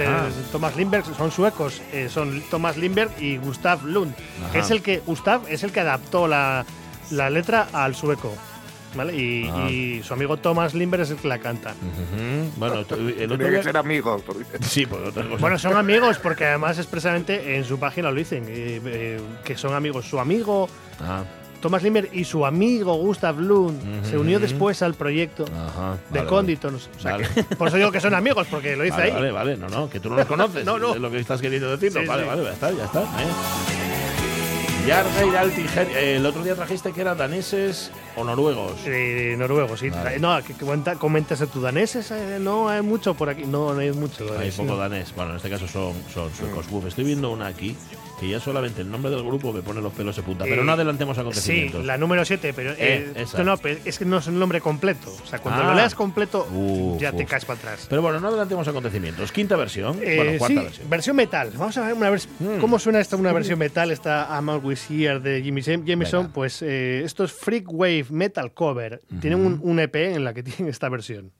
Thomas Lindberg son suecos, eh, son Thomas Lindberg y Gustav Lund. Ajá. Es el que Gustav es el que adaptó la, la letra al sueco. ¿Vale? Y, su amigo Thomas Lindberg es el que la canta. Ujú. Bueno, esto- el otro Tiene que día. ser amigos. Sí, por otra cosa. Bueno, son amigos porque además expresamente en su página lo dicen, eh, eh, que son amigos. Su amigo Ah, Thomas Lindberg y su amigo Gustav Lund se unió después al proyecto ajá. de vale, Conditons. O sea, Vale. que- por eso digo que son amigos, porque lo dice Vale, ahí. vale, vale, no, no, que tú no los conoces. No, no. Es lo que estás queriendo decir. Sí, vale, sí. vale, ya está, ya está. ¿eh? Eh, el otro día trajiste que eran daneses o noruegos. Eh, noruego, sí. Vale. No, que, que comenta- comentas tu danés, ese, no hay mucho por aquí. No, no hay mucho. Hay poco danés. Bueno, en este caso son, son suecos. Uf, estoy viendo una aquí que ya solamente el nombre del grupo me pone los pelos de punta. Pero Eh, no adelantemos Sí, acontecimientos. la número 7, pero Eh, eh, no, es que no es el nombre completo. O sea, cuando Ah. lo leas completo, Uf, ya te caes para atrás. Pero bueno, no adelantemos acontecimientos. Quinta versión. Eh, bueno, cuarta sí, versión. versión metal. Vamos a ver una Mm. cómo suena esta una versión metal, esta I'm Always Here de Jimmy Jam- Jameson. Venga. Pues eh, esto es Freak Wave Metal Cover. Tienen un, un EP en la que tienen esta versión.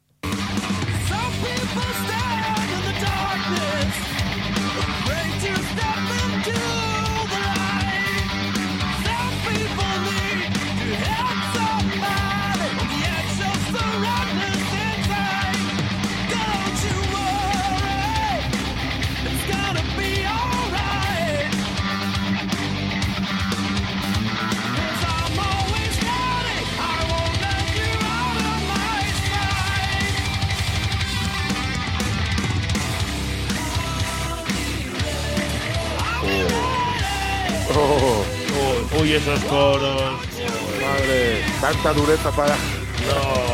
Uy, esos coros. madre, tanta dureza para. Here.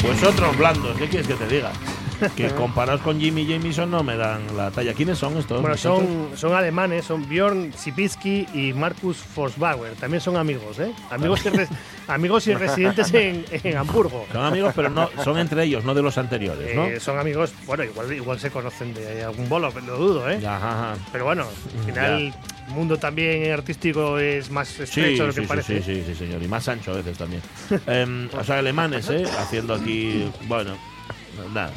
Pues otros blandos, ¿qué quieres que te diga? Que comparados con Jimmy Jameson no me dan la talla. ¿Quiénes son estos? Bueno, son, son alemanes, son Björn Sipitsky y Markus Forsbauer. También son amigos, ¿eh? Amigos y, res- amigos y residentes en, en Hamburgo. Son amigos, pero no son entre ellos, no de los anteriores, ¿no? Eh, son amigos, bueno, igual, igual se conocen de algún bolo, lo dudo, ¿eh? Ajá, ajá. Pero bueno, al final el mundo también artístico es más Sí, estrecho de lo que sí, parece. sí, sí, sí, señor. Y más ancho a veces también. Em, o sea, alemanes, ¿eh? Haciendo aquí. Bueno. No, no.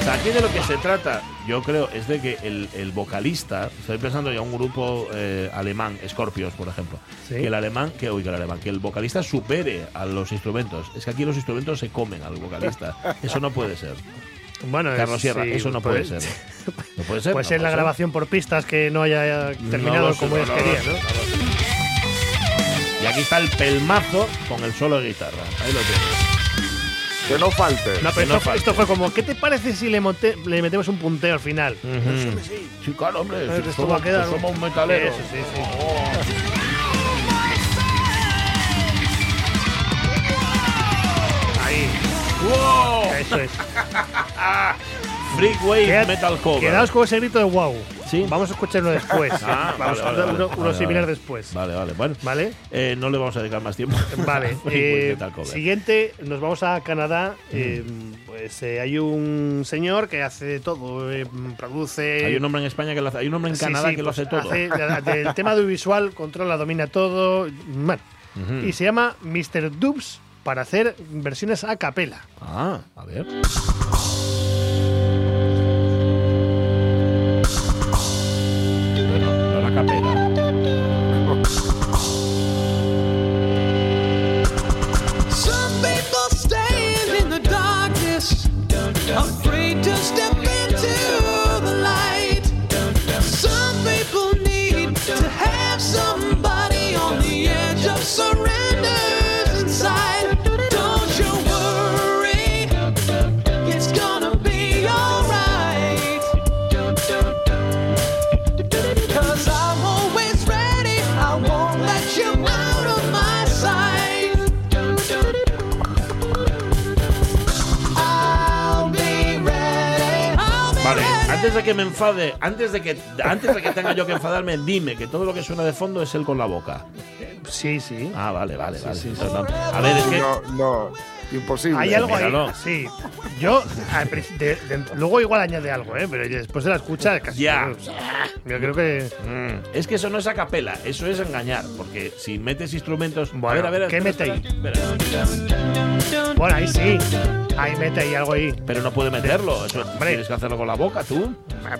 O sea, aquí de lo que se trata, yo creo, es de que el, el vocalista, estoy pensando ya un grupo eh, alemán, Scorpions, por ejemplo, Sí. que el alemán, que oiga el alemán, que el vocalista supere a los instrumentos. Es que aquí los instrumentos se comen al vocalista. Eso no puede ser. Bueno, es- Carlos Sierra, sí, eso no pues- puede ser. No puede ser. Puede no ser la grabación por pistas que no haya terminado No como ellos no lo querían, ¿no? no. Y aquí está el pelmazo con el solo de guitarra. Ahí lo tienes. Que no falte. No, pero no esto, falte. esto fue como, ¿qué te parece si le, monte- le metemos un punteo al final? Ujú. Sí, claro, hombre. Si esto somos, va a quedar pues un- somos un metalero. Eso, sí, sí. Ahí, ¡Wow! eso es. Metal Cover. Quedaos con ese grito de wow. Sí. Vamos a escuchar uno después. Ah, vamos vale, a escuchar vale, uno, vale, uno vale, similar después. Vale, vale. Bueno, ¿Vale? eh, no le vamos a dedicar más tiempo. Vale. Eh, siguiente, nos vamos a Canadá. eh, pues eh, hay un señor que hace de todo. produce. Hay un hombre en España que lo hace. Hay un hombre en Sí, Canadá sí, que lo pues hace todo. del tema audiovisual, controla, domina todo. Y se llama Mr. Dubs para hacer versiones a capela. Ah, a ver. Antes de que me enfade, antes de que antes de que tenga yo que enfadarme, dime que todo lo que suena de fondo es él con la boca. Sí, sí. Ah, vale, vale, vale. A ver, es que No, no, imposible. Hay algo míralo. ahí. Sí. Yo, de- de- luego igual añade algo, ¿eh? Pero después de la escucha, casi. Ya. Yo creo que. Mm, es que eso no es a capela, eso es engañar, porque si metes instrumentos, Bueno, a ver, a ver, ¿qué mete espera. Bueno, ahí sí. Ahí mete ahí algo ahí. Pero no puede meterlo, eso Hombre. tienes que hacerlo con la boca tú.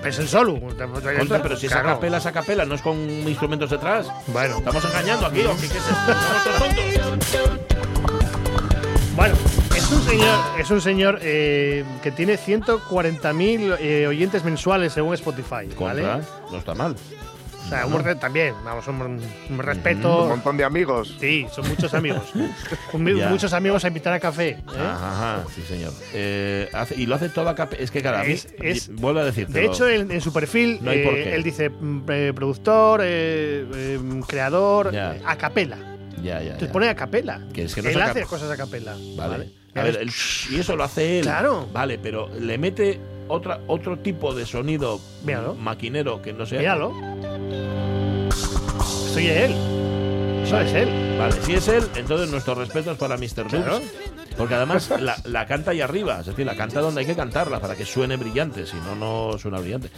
Es el solo. Contra, pero si es a Claro. capela, es a capela, no es con instrumentos detrás. Bueno, Estamos engañando aquí, ¿o qué, qué es esto? ¿Somos todos tontos? Bueno. Es un señor, es un señor eh, que tiene 140.000 eh, oyentes mensuales según Spotify. ¿vale? Contra, no está mal. O sea, un también, vamos, un, un Un respeto. montón de amigos. Sí, son muchos amigos. Un- muchos amigos a invitar a café. ¿eh? Ajá, ajá, sí, señor. Eh, hace- y lo hace todo a cap- Es que cada Es- es- Vuelvo a decirte. De hecho, en, en su perfil, No hay por eh, qué. él dice mm, eh, productor, eh, eh, creador, Ya. a capela. Ya, ya. Entonces ya. pone a capela. Que es que no él hace cosas a capela. Vale. Ya A ver, el- y eso lo hace él. Claro. Vale, pero le mete otra, otro tipo de sonido Míralo. maquinero que no sea. Míralo. Soy él. Eso Vale. es él. Vale, si es él, entonces nuestros respetos para Mr. Claro. Porque además la, la canta ahí arriba, es decir, la canta donde hay que cantarla para que suene brillante, si no, no suena brillante.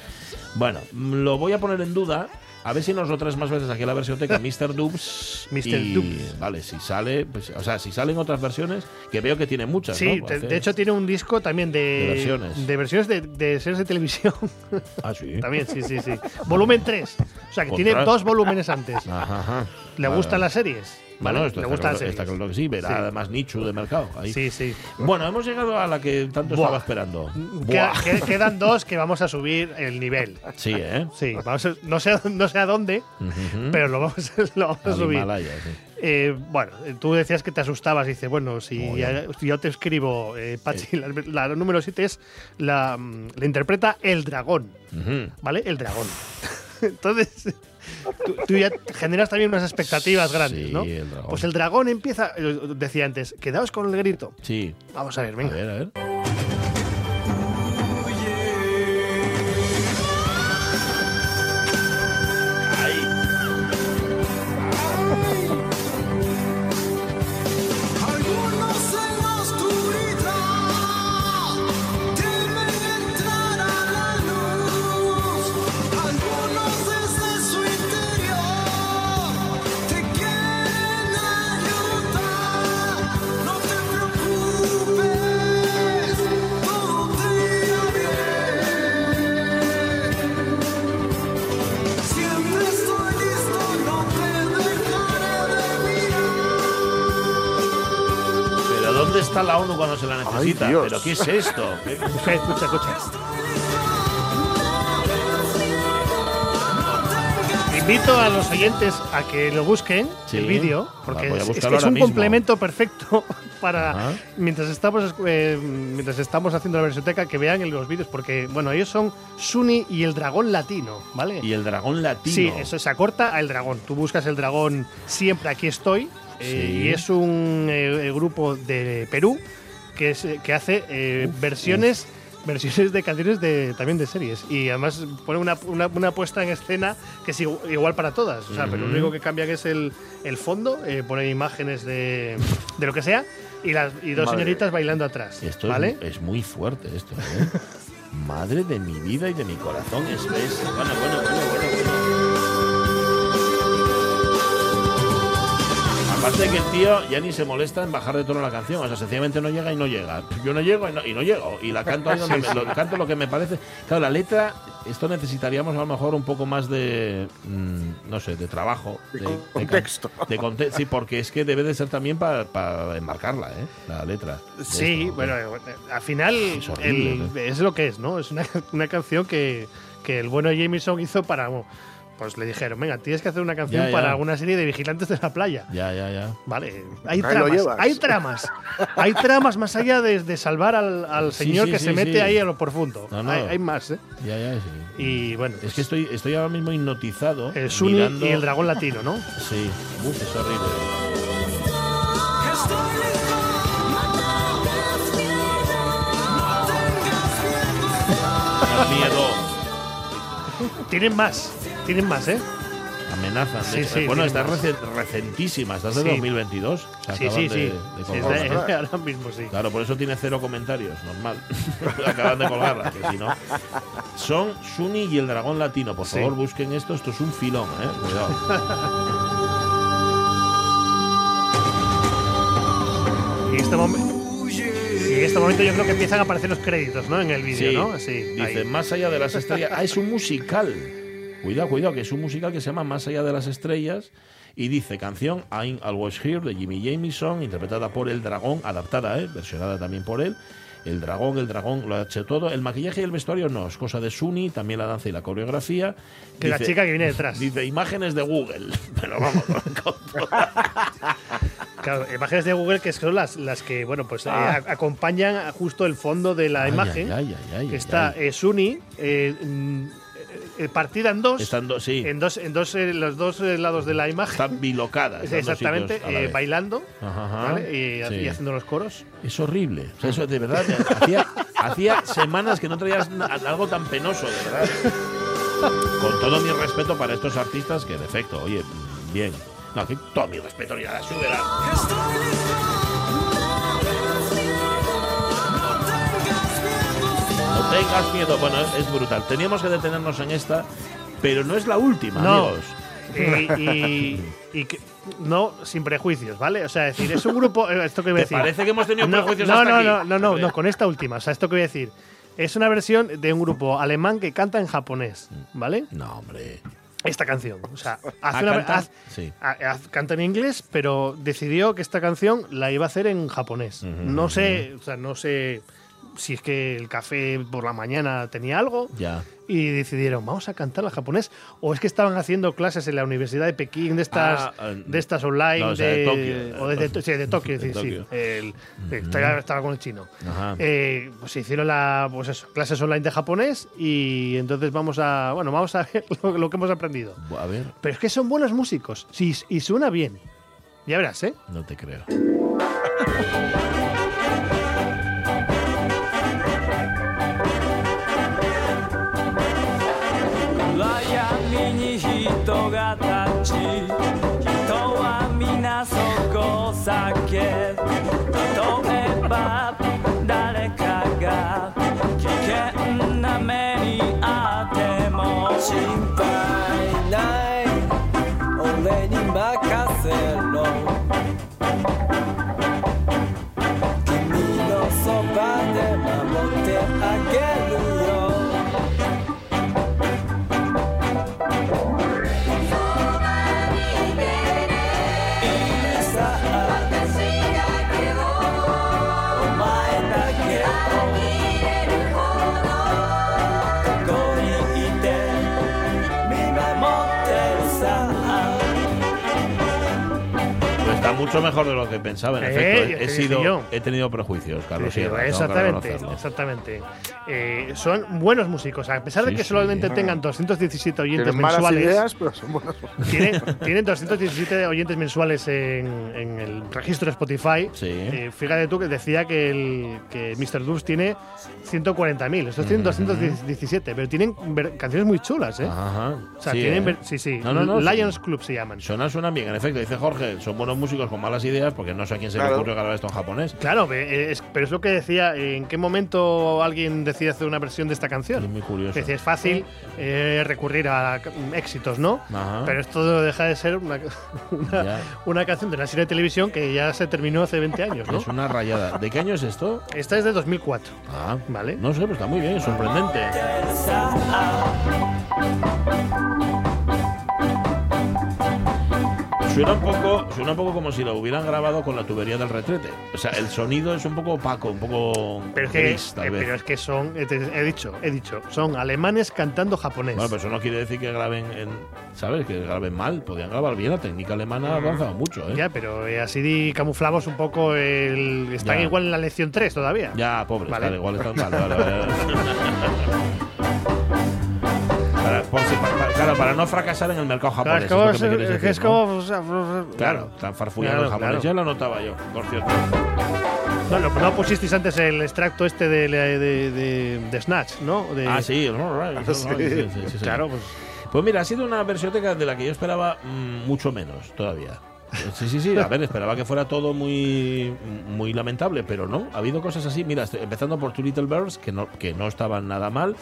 Bueno, lo voy a poner en duda. A ver si nos lo traes más veces aquí a la versión que Mr. Dubs. Mr. Dubs. Vale, si sale, pues, o sea, si salen otras versiones, que veo que tiene muchas. Sí, ¿no? de, hecho tiene un disco también de, De versiones. de versiones de, de series de televisión. Ah, sí. también, sí, sí, sí. Volumen 3. O sea, que tiene dos volúmenes antes. Ajá, ajá. ¿Le Vale, gustan las series? Bueno, ¿Vale? esto ¿Le está está claro que sí, verá Sí. además nicho de mercado. Ahí. Sí, sí. Bueno, hemos llegado a la que tanto Buah. estaba esperando. Buah. quedan dos que vamos a subir el nivel. Sí, ¿eh? Sí, vamos a- no, sé, no sé a dónde, pero lo vamos, a- lo vamos a subir. Himalaya, sí. Eh, bueno, tú decías que te asustabas. Dice, bueno, si, Muy ya- si yo te escribo, eh, Pachi, la, la número 7 es la, mm, la interpreta el dragón. ¿vale? El dragón. Entonces, tú, tú ya generas también unas expectativas grandes, Sí, ¿no? el. Pues el dragón empieza, decía antes, quedaos con el grito. Sí. Vamos a ver, A venga. ver, a ver. Está la ONU cuando se la necesita? Dios. ¿Pero qué es esto? ¿Qué- Escucha, escucha, escucha. Invito a los oyentes a que lo busquen, Sí. el vídeo, porque es, es es un mismo. complemento perfecto para Ajá. mientras estamos eh, mientras estamos haciendo la versioteca que vean los vídeos, porque bueno, ellos son Suni y el dragón latino, ¿vale? Y el dragón latino. Sí, eso se acorta al dragón. Tú buscas el dragón siempre aquí estoy. Sí. y es un eh, grupo de Perú que, es, que hace eh, versiones versiones de canciones de también de series y además pone una, una, una puesta en escena que es igu- igual para todas o sea pero lo único que cambian es el, el fondo eh, ponen imágenes de, de lo que sea y las y dos Madre señoritas bailando atrás Esto vale es, es muy fuerte esto, ¿eh? Madre de mi vida y de mi corazón. Es, es- bueno, bueno, bueno, bueno, bueno. Aparte de que el tío ya ni se molesta en bajar de tono la canción, o sea, sencillamente no llega y no llega. Yo no llego y no, y no llego. Y la canto ahí donde me, lo, canto lo que me parece. Claro, la letra, esto necesitaríamos a lo mejor un poco más de, mm, no sé, de trabajo. De, de contexto. De conte- sí, porque es que debe de ser también para, para enmarcarla, ¿eh? La letra. de Sí, bueno, al final Es horrible, el- ¿no? es lo que es, ¿no? Es una, una canción que, que el bueno Jameson hizo para. Pues le dijeron, venga, tienes que hacer una canción Ya, ya. para una serie de vigilantes de la playa. Ya, ya, ya. Vale, hay Ahí tramas, hay tramas. Hay tramas más allá de, de salvar al, al Sí, señor sí, que sí, se mete ahí a lo profundo. No, no. Hay, hay más, ¿eh? Ya, ya, sí. Y bueno, Es que estoy, estoy ahora mismo hipnotizado. el Suni mirando- y el dragón latino, ¿no? Sí, Uf, es horrible. Miedo. Tienen más, tienen más, ¿eh? Amenazan. Sí, de- sí, bueno, está más. recentísima, estás de Sí. 2022. Se Sí, sí, de, sí. de está- ahora mismo sí. Claro, por eso tiene cero comentarios, normal. Acaban de colgarla, que si no. Son Suni y el dragón latino. Por favor, busquen esto. Esto es un filón, ¿eh? Cuidado. Y este momento. Y en este momento yo creo que empiezan a aparecer los créditos, ¿no? En el vídeo, Sí, ¿no? Sí. Dice, ahí. más allá de las estrellas. Ah, es un musical. Cuidado, cuidado, que es un musical que se llama Más allá de las estrellas. Y dice, canción I'm Always Here de Jimmy Jamison, interpretada por El Dragón, adaptada, ¿eh? versionada también por él. el dragón, el dragón, lo ha hecho todo. El maquillaje y el vestuario no, es cosa de Suni, también la danza y la coreografía. Que la chica que viene detrás. Dice imágenes de Google. Pero vamos, con todo. Claro, imágenes de Google que son las, las que, bueno, pues eh, Ah. a- acompañan justo el fondo de la Ay, imagen. ay, ay, ay, que está eh, Suni eh, partida en dos. Sí, En dos, en dos eh, los dos eh, lados de la imagen. están bilocadas. Exactamente, eh, bailando Ajá, ajá. ¿vale? y, Sí. y haciendo los coros. Es horrible. O sea, eso de verdad, hacía, hacía semanas que no traías algo tan penoso, de verdad. Con todo mi respeto para estos artistas que, en efecto, oye, bien. No, todo mi respeto ni nada, súbela. Tengas miedo. Bueno, es, brutal. Teníamos que detenernos en esta, pero no es la última, No. amigos. Y, y que- no sin prejuicios, ¿vale? O sea, es decir, es un grupo. eh, Esto que voy a ¿Te decir. parece que hemos tenido no, prejuicios no, hasta no, aquí? no, no, no, no, con esta última. O sea, esto que voy a decir. Es una versión de un grupo alemán que canta en japonés, ¿vale? No, hombre. Esta canción. O sea, hace Ah, una- canta- haz- sí. a- haz- canta en inglés, pero decidió que esta canción la iba a hacer en japonés. No sé, o sea, no sé si es que el café por la mañana tenía algo Ya. y decidieron, vamos a cantarla en japonés. O es que estaban haciendo clases en la Universidad de Pekín, de estas, Ah, eh, de estas online, no, o sea, de de, Tokio. o de, de- sí, de Tokio, sí, sí, Tokio. el- estaba, estaba con el chino. Ajá. Eh, pues se hicieron la, pues eso, clases online de japonés y entonces vamos a, bueno, vamos a ver lo, lo que hemos aprendido. A ver, Pero es que son buenos músicos sí, y suena bien. Ya verás, ¿eh? no te creo. 人は皆そこを避け例えば誰かが危険な目にあっても心配ない。俺に任せろ。Mucho mejor de lo que pensaba, en Eh, efecto. He, te dije sido, yo. he tenido prejuicios, Carlos Sí, sí, Sierra, tengo que exactamente, exactamente. Eh, son buenos músicos, a pesar de que sí. solamente tengan 217 oyentes malas mensuales. ideas, pero son buenas. Tienen, tienen 217 oyentes mensuales en, en el registro Spotify. Sí. Eh, fíjate tú que decía que, el, que Mr. Dubs tiene 140.000. Estos tienen 217, pero tienen ver- canciones muy chulas, ¿eh? Ajá. O sea, sí, tienen. ¿eh? ver- Sí, sí. No, no, no, Lions. Club se llaman. Suenan, suenan bien, en efecto. Dice Jorge, son buenos músicos con malas ideas porque no sé a quién se le Claro. ocurrió grabar esto en japonés. Claro, eh, es- pero es lo que decía. ¿En qué momento alguien decide hacer una versión de esta canción? Es muy curioso. Es decir, es fácil eh, recurrir a éxitos, ¿no? Ajá. Pero esto deja de ser una, una canción de una serie de televisión que ya se terminó hace 20 años, ¿no? Es una rayada. ¿De qué año es esto? Esta es de 2004. Ah, Vale. No sé, pero está muy bien, sorprendente. Suena un poco, suena un poco como si lo hubieran grabado con la tubería del retrete. O sea, el sonido es un poco opaco, un poco Pero es que, gris, tal eh, vez. pero es que son, he dicho, he dicho, son alemanes cantando japonés. Bueno, pero eso no quiere decir que graben en, ¿sabes? Que graben mal. Podían grabar bien. La técnica alemana ha avanzado mucho, ¿eh? Ya, pero eh, así camuflamos un poco el. Están Ya. igual en la lección 3 todavía. Ya, pobres, Vale. claro, igual están vale, vale, vale. Claro, para no fracasar en el mercado Claro, japonés. es como, es decir, es ¿no? como- o sea, Claro, están farfullando Claro, el japonés. claro. Ya lo notaba yo, por cierto. No, no, no pusisteis antes el extracto este de, de, de- de Snatch, ¿no? De- Ah, sí. Claro, pues. Pues mira, ha sido una versioteca de la que yo esperaba mm, mucho menos todavía. Sí, sí, sí. A ver, esperaba que fuera todo muy, muy lamentable, pero no. Ha habido cosas así. Mira, estoy- empezando por Two Little Birds, que no, que no estaban nada mal.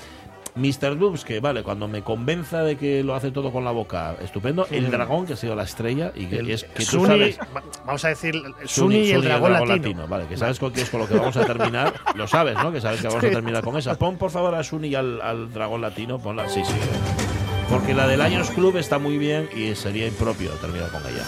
Mr. Dubs, que vale, cuando me convenza de que lo hace todo con la boca, estupendo. El dragón, que ha sido la estrella y que el es que tú sabes. va- vamos a decir, Suni, y el dragón, latino. Vale, que sabes con qué es con lo que vamos a terminar. lo sabes, ¿no? Que sabes que vamos a terminar con esa. Pon por favor a Suni y al, al dragón latino. Ponla. Sí, sí. Porque la del Lions Club está muy bien y sería impropio terminar con ella.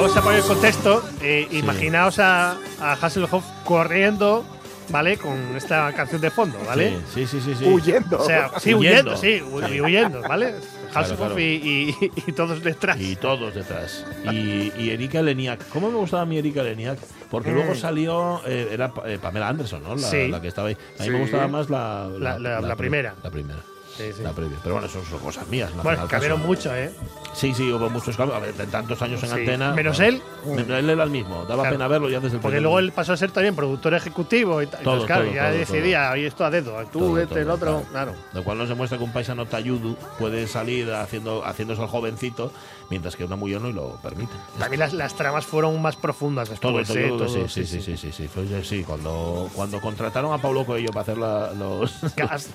Vamos a poner el contexto. Eh, Imaginaos a, a Hasselhoff corriendo, ¿vale? Con esta canción de fondo, ¿vale? Sí, sí, sí, sí. Huyendo. O sea, sí, Huyendo. huyendo, sí, huyendo, ¿vale? Hasselhoff claro. y, y- y todos detrás. Y todos detrás. Y, y Erika Leniak. ¿Cómo me gustaba a mí Erika Leniak? Porque luego salió. eh, era eh, Pamela Anderson, ¿no? La, Mm. Sí. la que estaba ahí. A mí Sí. me gustaba más la. La- la- la pri- primera. La primera. Sí, sí. La previa. Pero bueno, eso son cosas mías. no Bueno, al cambiaron mucho, ¿eh? Sí, sí, hubo muchos cambios. A ver, de tantos años en Sí. antena. Menos él. Él era el mismo. Daba Claro. pena verlo ya desde el Porque luego él pasó a ser también productor ejecutivo y. Todo, Entonces, claro, todo, ya todo, decidía, y esto a dedo, tú, este, el otro, claro. Lo cual nos demuestra que un paisano talludo puede salir haciendo, haciéndose el jovencito, mientras que una mujer no y lo permite. También las, las tramas fueron más profundas después, todo, ¿eh? todo, Todo, sí, sí, sí, sí, sí, sí, sí, cuando, cuando contrataron a Pablo Coelho para hacer la- los...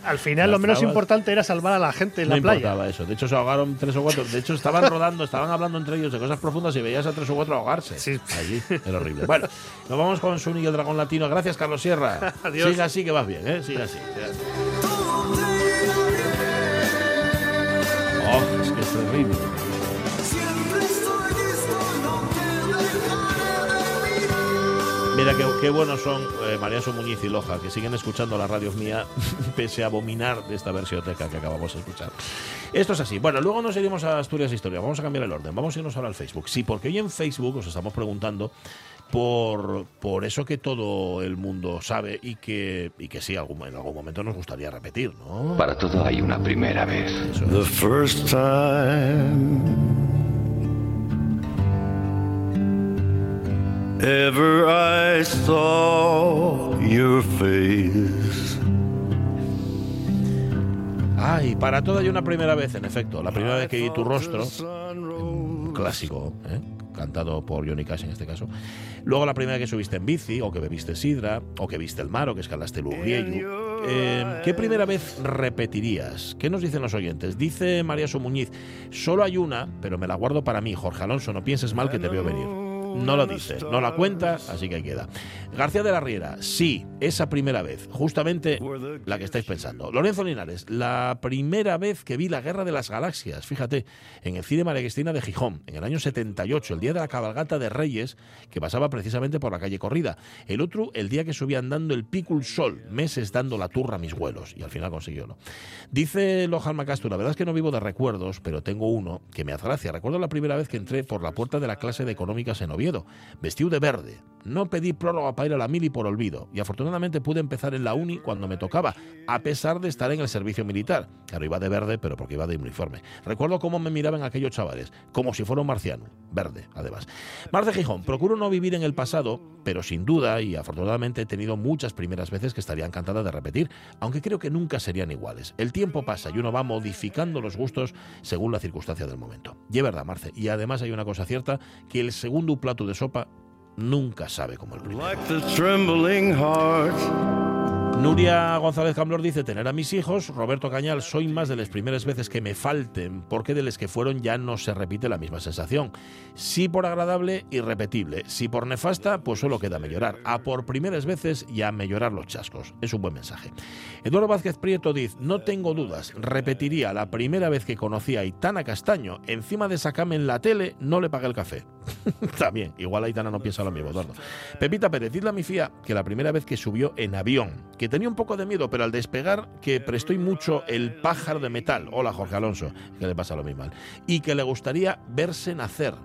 Al final, lo menos trabas. importante era salvar a la gente en no la playa. importaba eso. De hecho, se ahogaron tres o cuatro. De hecho, estaban rodando, estaban hablando entre ellos de cosas profundas y veías a tres o cuatro ahogarse. Sí. Allí. Era horrible. Bueno, nos vamos con Suni y el dragón latino. Gracias, Carlos Sierra. Adiós. Sigue así que vas bien, ¿eh? Sigue así. Oh, es que es terrible. Mira qué, qué buenos son eh, Mariaso Muñiz y Loja, que siguen escuchando la radio mía, pese a abominar de esta versioteca que acabamos de escuchar. Esto es así. Bueno, luego nos iremos a Asturias Historia. Vamos a cambiar el orden. Vamos a irnos ahora al Facebook. Sí, porque hoy en Facebook os estamos preguntando por, por eso que todo el mundo sabe y que, y que sí, algún, en algún momento nos gustaría repetir, ¿no? Para todo hay una primera vez. Eso The first time ever I saw your face. Ay, para todo hay una primera vez, en efecto. La primera vez que vi tu rostro, un clásico, ¿eh? cantado por Johnny Cash en este caso. Luego la primera que subiste en bici, o que bebiste sidra, o que viste el mar, o que escalaste el. Eh, ¿Qué primera vez repetirías? ¿Qué nos dicen los oyentes? Dice María Muñiz, solo hay una, pero me la guardo para mí, Jorge Alonso, no pienses mal que te veo venir. No lo dice, no la cuenta, así que ahí queda. García de la Riera, sí, esa primera vez, justamente la que estáis pensando. Lorenzo Linares, la primera vez que vi la Guerra de las Galaxias, fíjate, en el cine María Cristina de Gijón, en el año 78, el día de la cabalgata de Reyes, que pasaba precisamente por la calle Corrida. El otro, el día que subí andando el Picul Sol, meses dando la turra a mis vuelos, y al final consiguió, ¿no? Dice Lojan Macastro, la verdad es que no vivo de recuerdos, pero tengo uno que me hace gracia. Recuerdo la primera vez que entré por la puerta de la clase de económicas en vestido de verde. No pedí prórroga para ir a la mili por olvido, y afortunadamente pude empezar en la uni cuando me tocaba, a pesar de estar en el servicio militar. Claro, iba de verde, pero porque iba de uniforme. Recuerdo cómo me miraban aquellos chavales, como si fuera un marciano, verde, además. Mar de Gijón, procuro no vivir en el pasado, pero sin duda, y afortunadamente he tenido muchas primeras veces que estaría encantada de repetir, aunque creo que nunca serían iguales. El tiempo pasa y uno va modificando los gustos según la circunstancia del momento. Y es verdad, Marce, y además hay una cosa cierta, que el segundo plato de sopa nunca sabe como el primero. Nuria González Camblor dice tener a mis hijos. Roberto Cañal, soy más de las primeras veces que me falten, porque de las que fueron ya no se repite la misma sensación. Sí por agradable, irrepetible. Si por nefasta, pues solo queda mejorar. A por primeras veces y a mejorar los chascos. Es un buen mensaje. Eduardo Vázquez Prieto dice, no tengo dudas, repetiría la primera vez que conocí a Aitana Castaño, encima de sacarme en la tele, no le pagué el café. También, igual Aitana no piensa lo mismo, Eduardo. Pepita Pérez, dile a mi fía que la primera vez que subió en avión, que tenía un poco de miedo, pero al despegar que prestó mucho el pájaro de metal. Hola, Jorge Alonso, que le pasa lo mismo. Y que le gustaría verse nacer.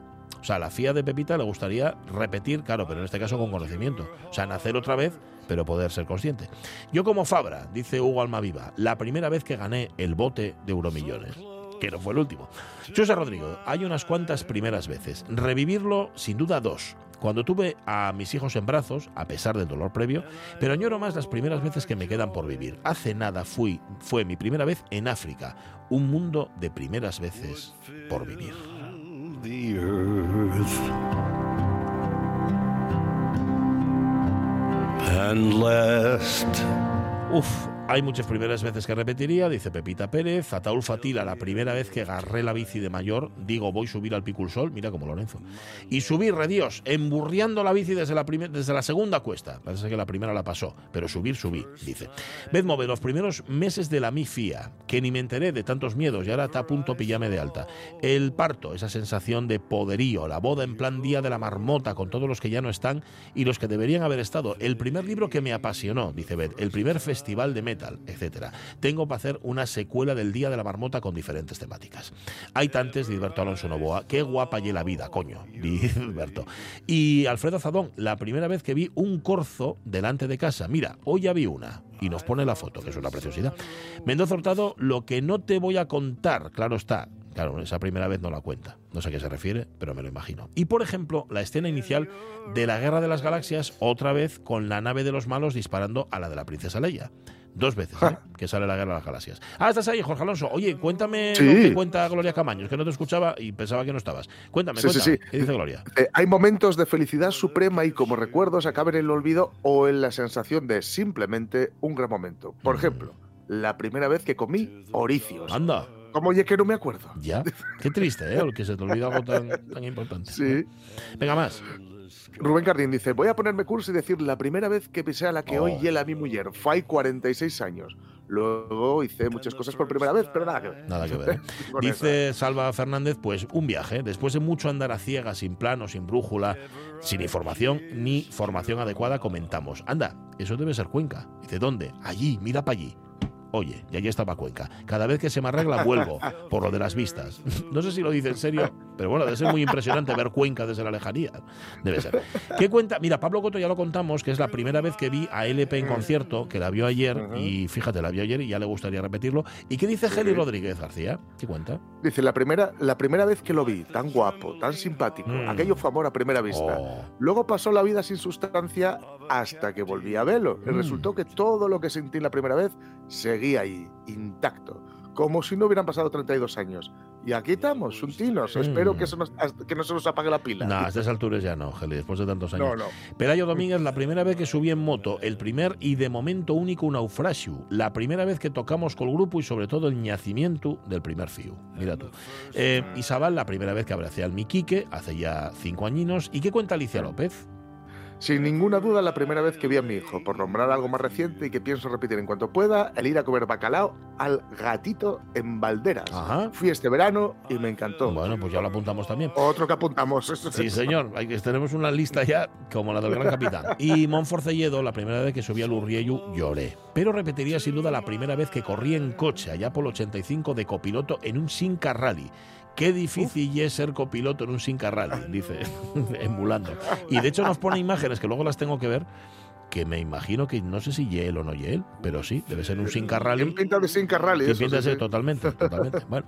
O sea, a la fía de Pepita le gustaría repetir, claro, pero en este caso con conocimiento. O sea, nacer otra vez, pero poder ser consciente. Yo como Fabra, dice Hugo Almaviva, la primera vez que gané el bote de Euromillones que no fue el último. José Rodrigo, hay unas cuantas primeras veces. Revivirlo, sin duda, dos. Cuando tuve a mis hijos en brazos, a pesar del dolor previo, pero añoro más las primeras veces que me quedan por vivir. Hace nada fui, fue mi primera vez en África, un mundo de primeras veces por vivir. Uf, Hay muchas primeras veces que repetiría, dice Pepita Pérez. Ataúl Fatila, la primera vez que agarré la bici de mayor, digo, voy a subir al Piculsol, mira como Lorenzo. Y subir, redios, emburriando la bici desde la, desde la segunda cuesta. Parece que la primera la pasó, pero subir, subí, dice. Vedmove, los primeros meses de la mi fía, que ni me enteré de tantos miedos y ahora está a punto pillarme de alta. El parto, esa sensación de poderío, la boda en plan día de la marmota con todos los que ya no están y los que deberían haber estado. El primer libro que me apasionó, dice Beth, el primer festival de metal, etcétera. Tengo para hacer una secuela del Día de la Marmota con diferentes temáticas. Hay tantes, dice Alberto Alonso Novoa. Qué guapa y la vida, coño, Alberto. Y Alfredo Zadón, la primera vez que vi un corzo delante de casa. Mira, hoy ya vi una. Y nos pone la foto, que es una preciosidad. Mendoza Hurtado, lo que no te voy a contar, claro está. Claro, esa primera vez no la cuenta. No sé a qué se refiere, pero me lo imagino. Y por ejemplo, la escena inicial de la Guerra de las Galaxias, otra vez con la nave de los malos disparando a la de la princesa Leia. Dos veces, ¿eh? que sale la Guerra de las Galaxias. Ah, estás ahí, Jorge Alonso. Oye, cuéntame Sí. lo que cuenta Gloria Camaños, que no te escuchaba y pensaba que no estabas. Cuéntame, Sí, cuéntame. sí. ¿Qué dice Gloria? Eh, hay momentos de felicidad suprema y como recuerdos acaben en el olvido o en la sensación de simplemente un gran momento. Por ejemplo, la primera vez que comí oricios. Anda, Como oye que no me acuerdo. ya. Qué triste, ¿eh? Que se te olvida algo tan, tan importante. Sí. Venga, más. Rubén Cardín dice, voy a ponerme curso y decir la primera vez que pisé a la que Oh. hoy hiela a mi mujer. Fue hay 46 años. Luego hice muchas cosas por primera vez, pero nada que ver. Nada que ver. ¿eh? Dice Salva Fernández, pues un viaje, después de mucho andar a ciegas, sin plano, sin brújula, sin información ni formación adecuada, comentamos, anda, eso debe ser Cuenca. Dice, ¿dónde? Allí, mira para allí. Oye, y allí estaba Cuenca. Cada vez que se me arregla, vuelvo, por lo de las vistas. No sé si lo dice en serio, pero bueno, debe ser muy impresionante ver Cuenca desde la lejanía. Debe ser. ¿Qué cuenta? Mira, Pablo Coto ya lo contamos, que es la primera vez que vi a LP en concierto, que la vio ayer, y fíjate, la vio ayer y ya le gustaría repetirlo. ¿Y qué dice Geli Rodríguez García? ¿Qué cuenta? Dice, la primera, la primera vez que lo vi, tan guapo, tan simpático, Mm. aquello fue amor a primera vista. Oh. Luego pasó la vida sin sustancia hasta que volví a verlo. Mm. resultó que todo lo que sentí la primera vez seguía ahí, intacto. Como si no hubieran pasado 32 años. Y aquí estamos, juntinos. Mm. Espero que, nos- que no se nos apague la pila. No, a estas alturas ya no, Geli, después de tantos años. no, no. Pelayo Domínguez, la primera vez que subí en moto, el primer y de momento único naufragio, la primera vez que tocamos con el grupo y sobre todo el nacimiento del primer fiu. Mira tú. Eh, Isabel, la primera vez que abracé al Miquique, hace ya cinco añinos. ¿Y qué cuenta Alicia López? Sin ninguna duda, la primera vez que vi a mi hijo, por nombrar algo más reciente y que pienso repetir en cuanto pueda, el ir a comer bacalao al gatito en Valderas. Ajá. Fui este verano y me encantó. Bueno, pues ya lo apuntamos también. Otro que apuntamos. Eso Sí, es- señor. Hay tenemos una lista ya como la del Gran Capitán. Y Monforcelledo, la primera vez que subí al Urriellu, lloré. Pero repetiría sin duda la primera vez que corrí en coche, allá por el 85, de copiloto en un Sinca Rally. Qué difícil es ser copiloto en un Sinca Rally, dice, emulando. Y de hecho nos pone imágenes que luego las tengo que ver, que me imagino que no sé si Yel o no Yel, pero sí, debe ser un Sinca Rally. Tiene pinta de Sinca Rally. Sí, eso, pinta sí, de ser sí. totalmente, totalmente. Bueno,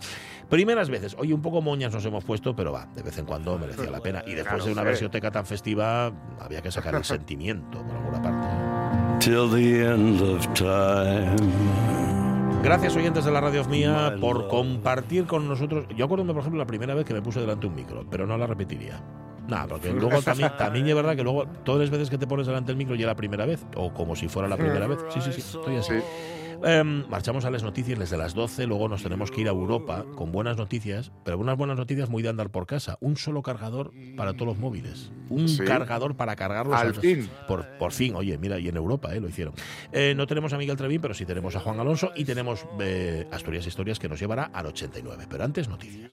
primeras veces. Oye, un poco moñas nos hemos puesto, pero va, de vez en cuando merecía la pena. Y después Claro, de una sí. versioteca tan festiva, había que sacar el sentimiento por alguna parte. till the end of time. Gracias, oyentes de la radio mía, por compartir con nosotros. Yo acuerdo, por ejemplo, la primera vez que me puse delante de un micro, pero no la repetiría. Nada, porque luego también, también es verdad que luego todas las veces que te pones delante del micro ya la primera vez, o como si fuera la primera vez. Sí, sí, sí, estoy así. Sí. Em, marchamos a las noticias desde las 12, luego nos tenemos que ir a Europa con buenas noticias, pero unas buenas noticias muy de andar por casa. Un solo cargador para todos los móviles. Un Sí. cargador para cargarlos. Al fin. Por, por fin, oye, mira, y en Europa eh, lo hicieron. Eh, no tenemos a Miguel Trevín, pero sí tenemos a Juan Alonso y tenemos eh, Asturias Historias que nos llevará al 89. Pero antes, noticias.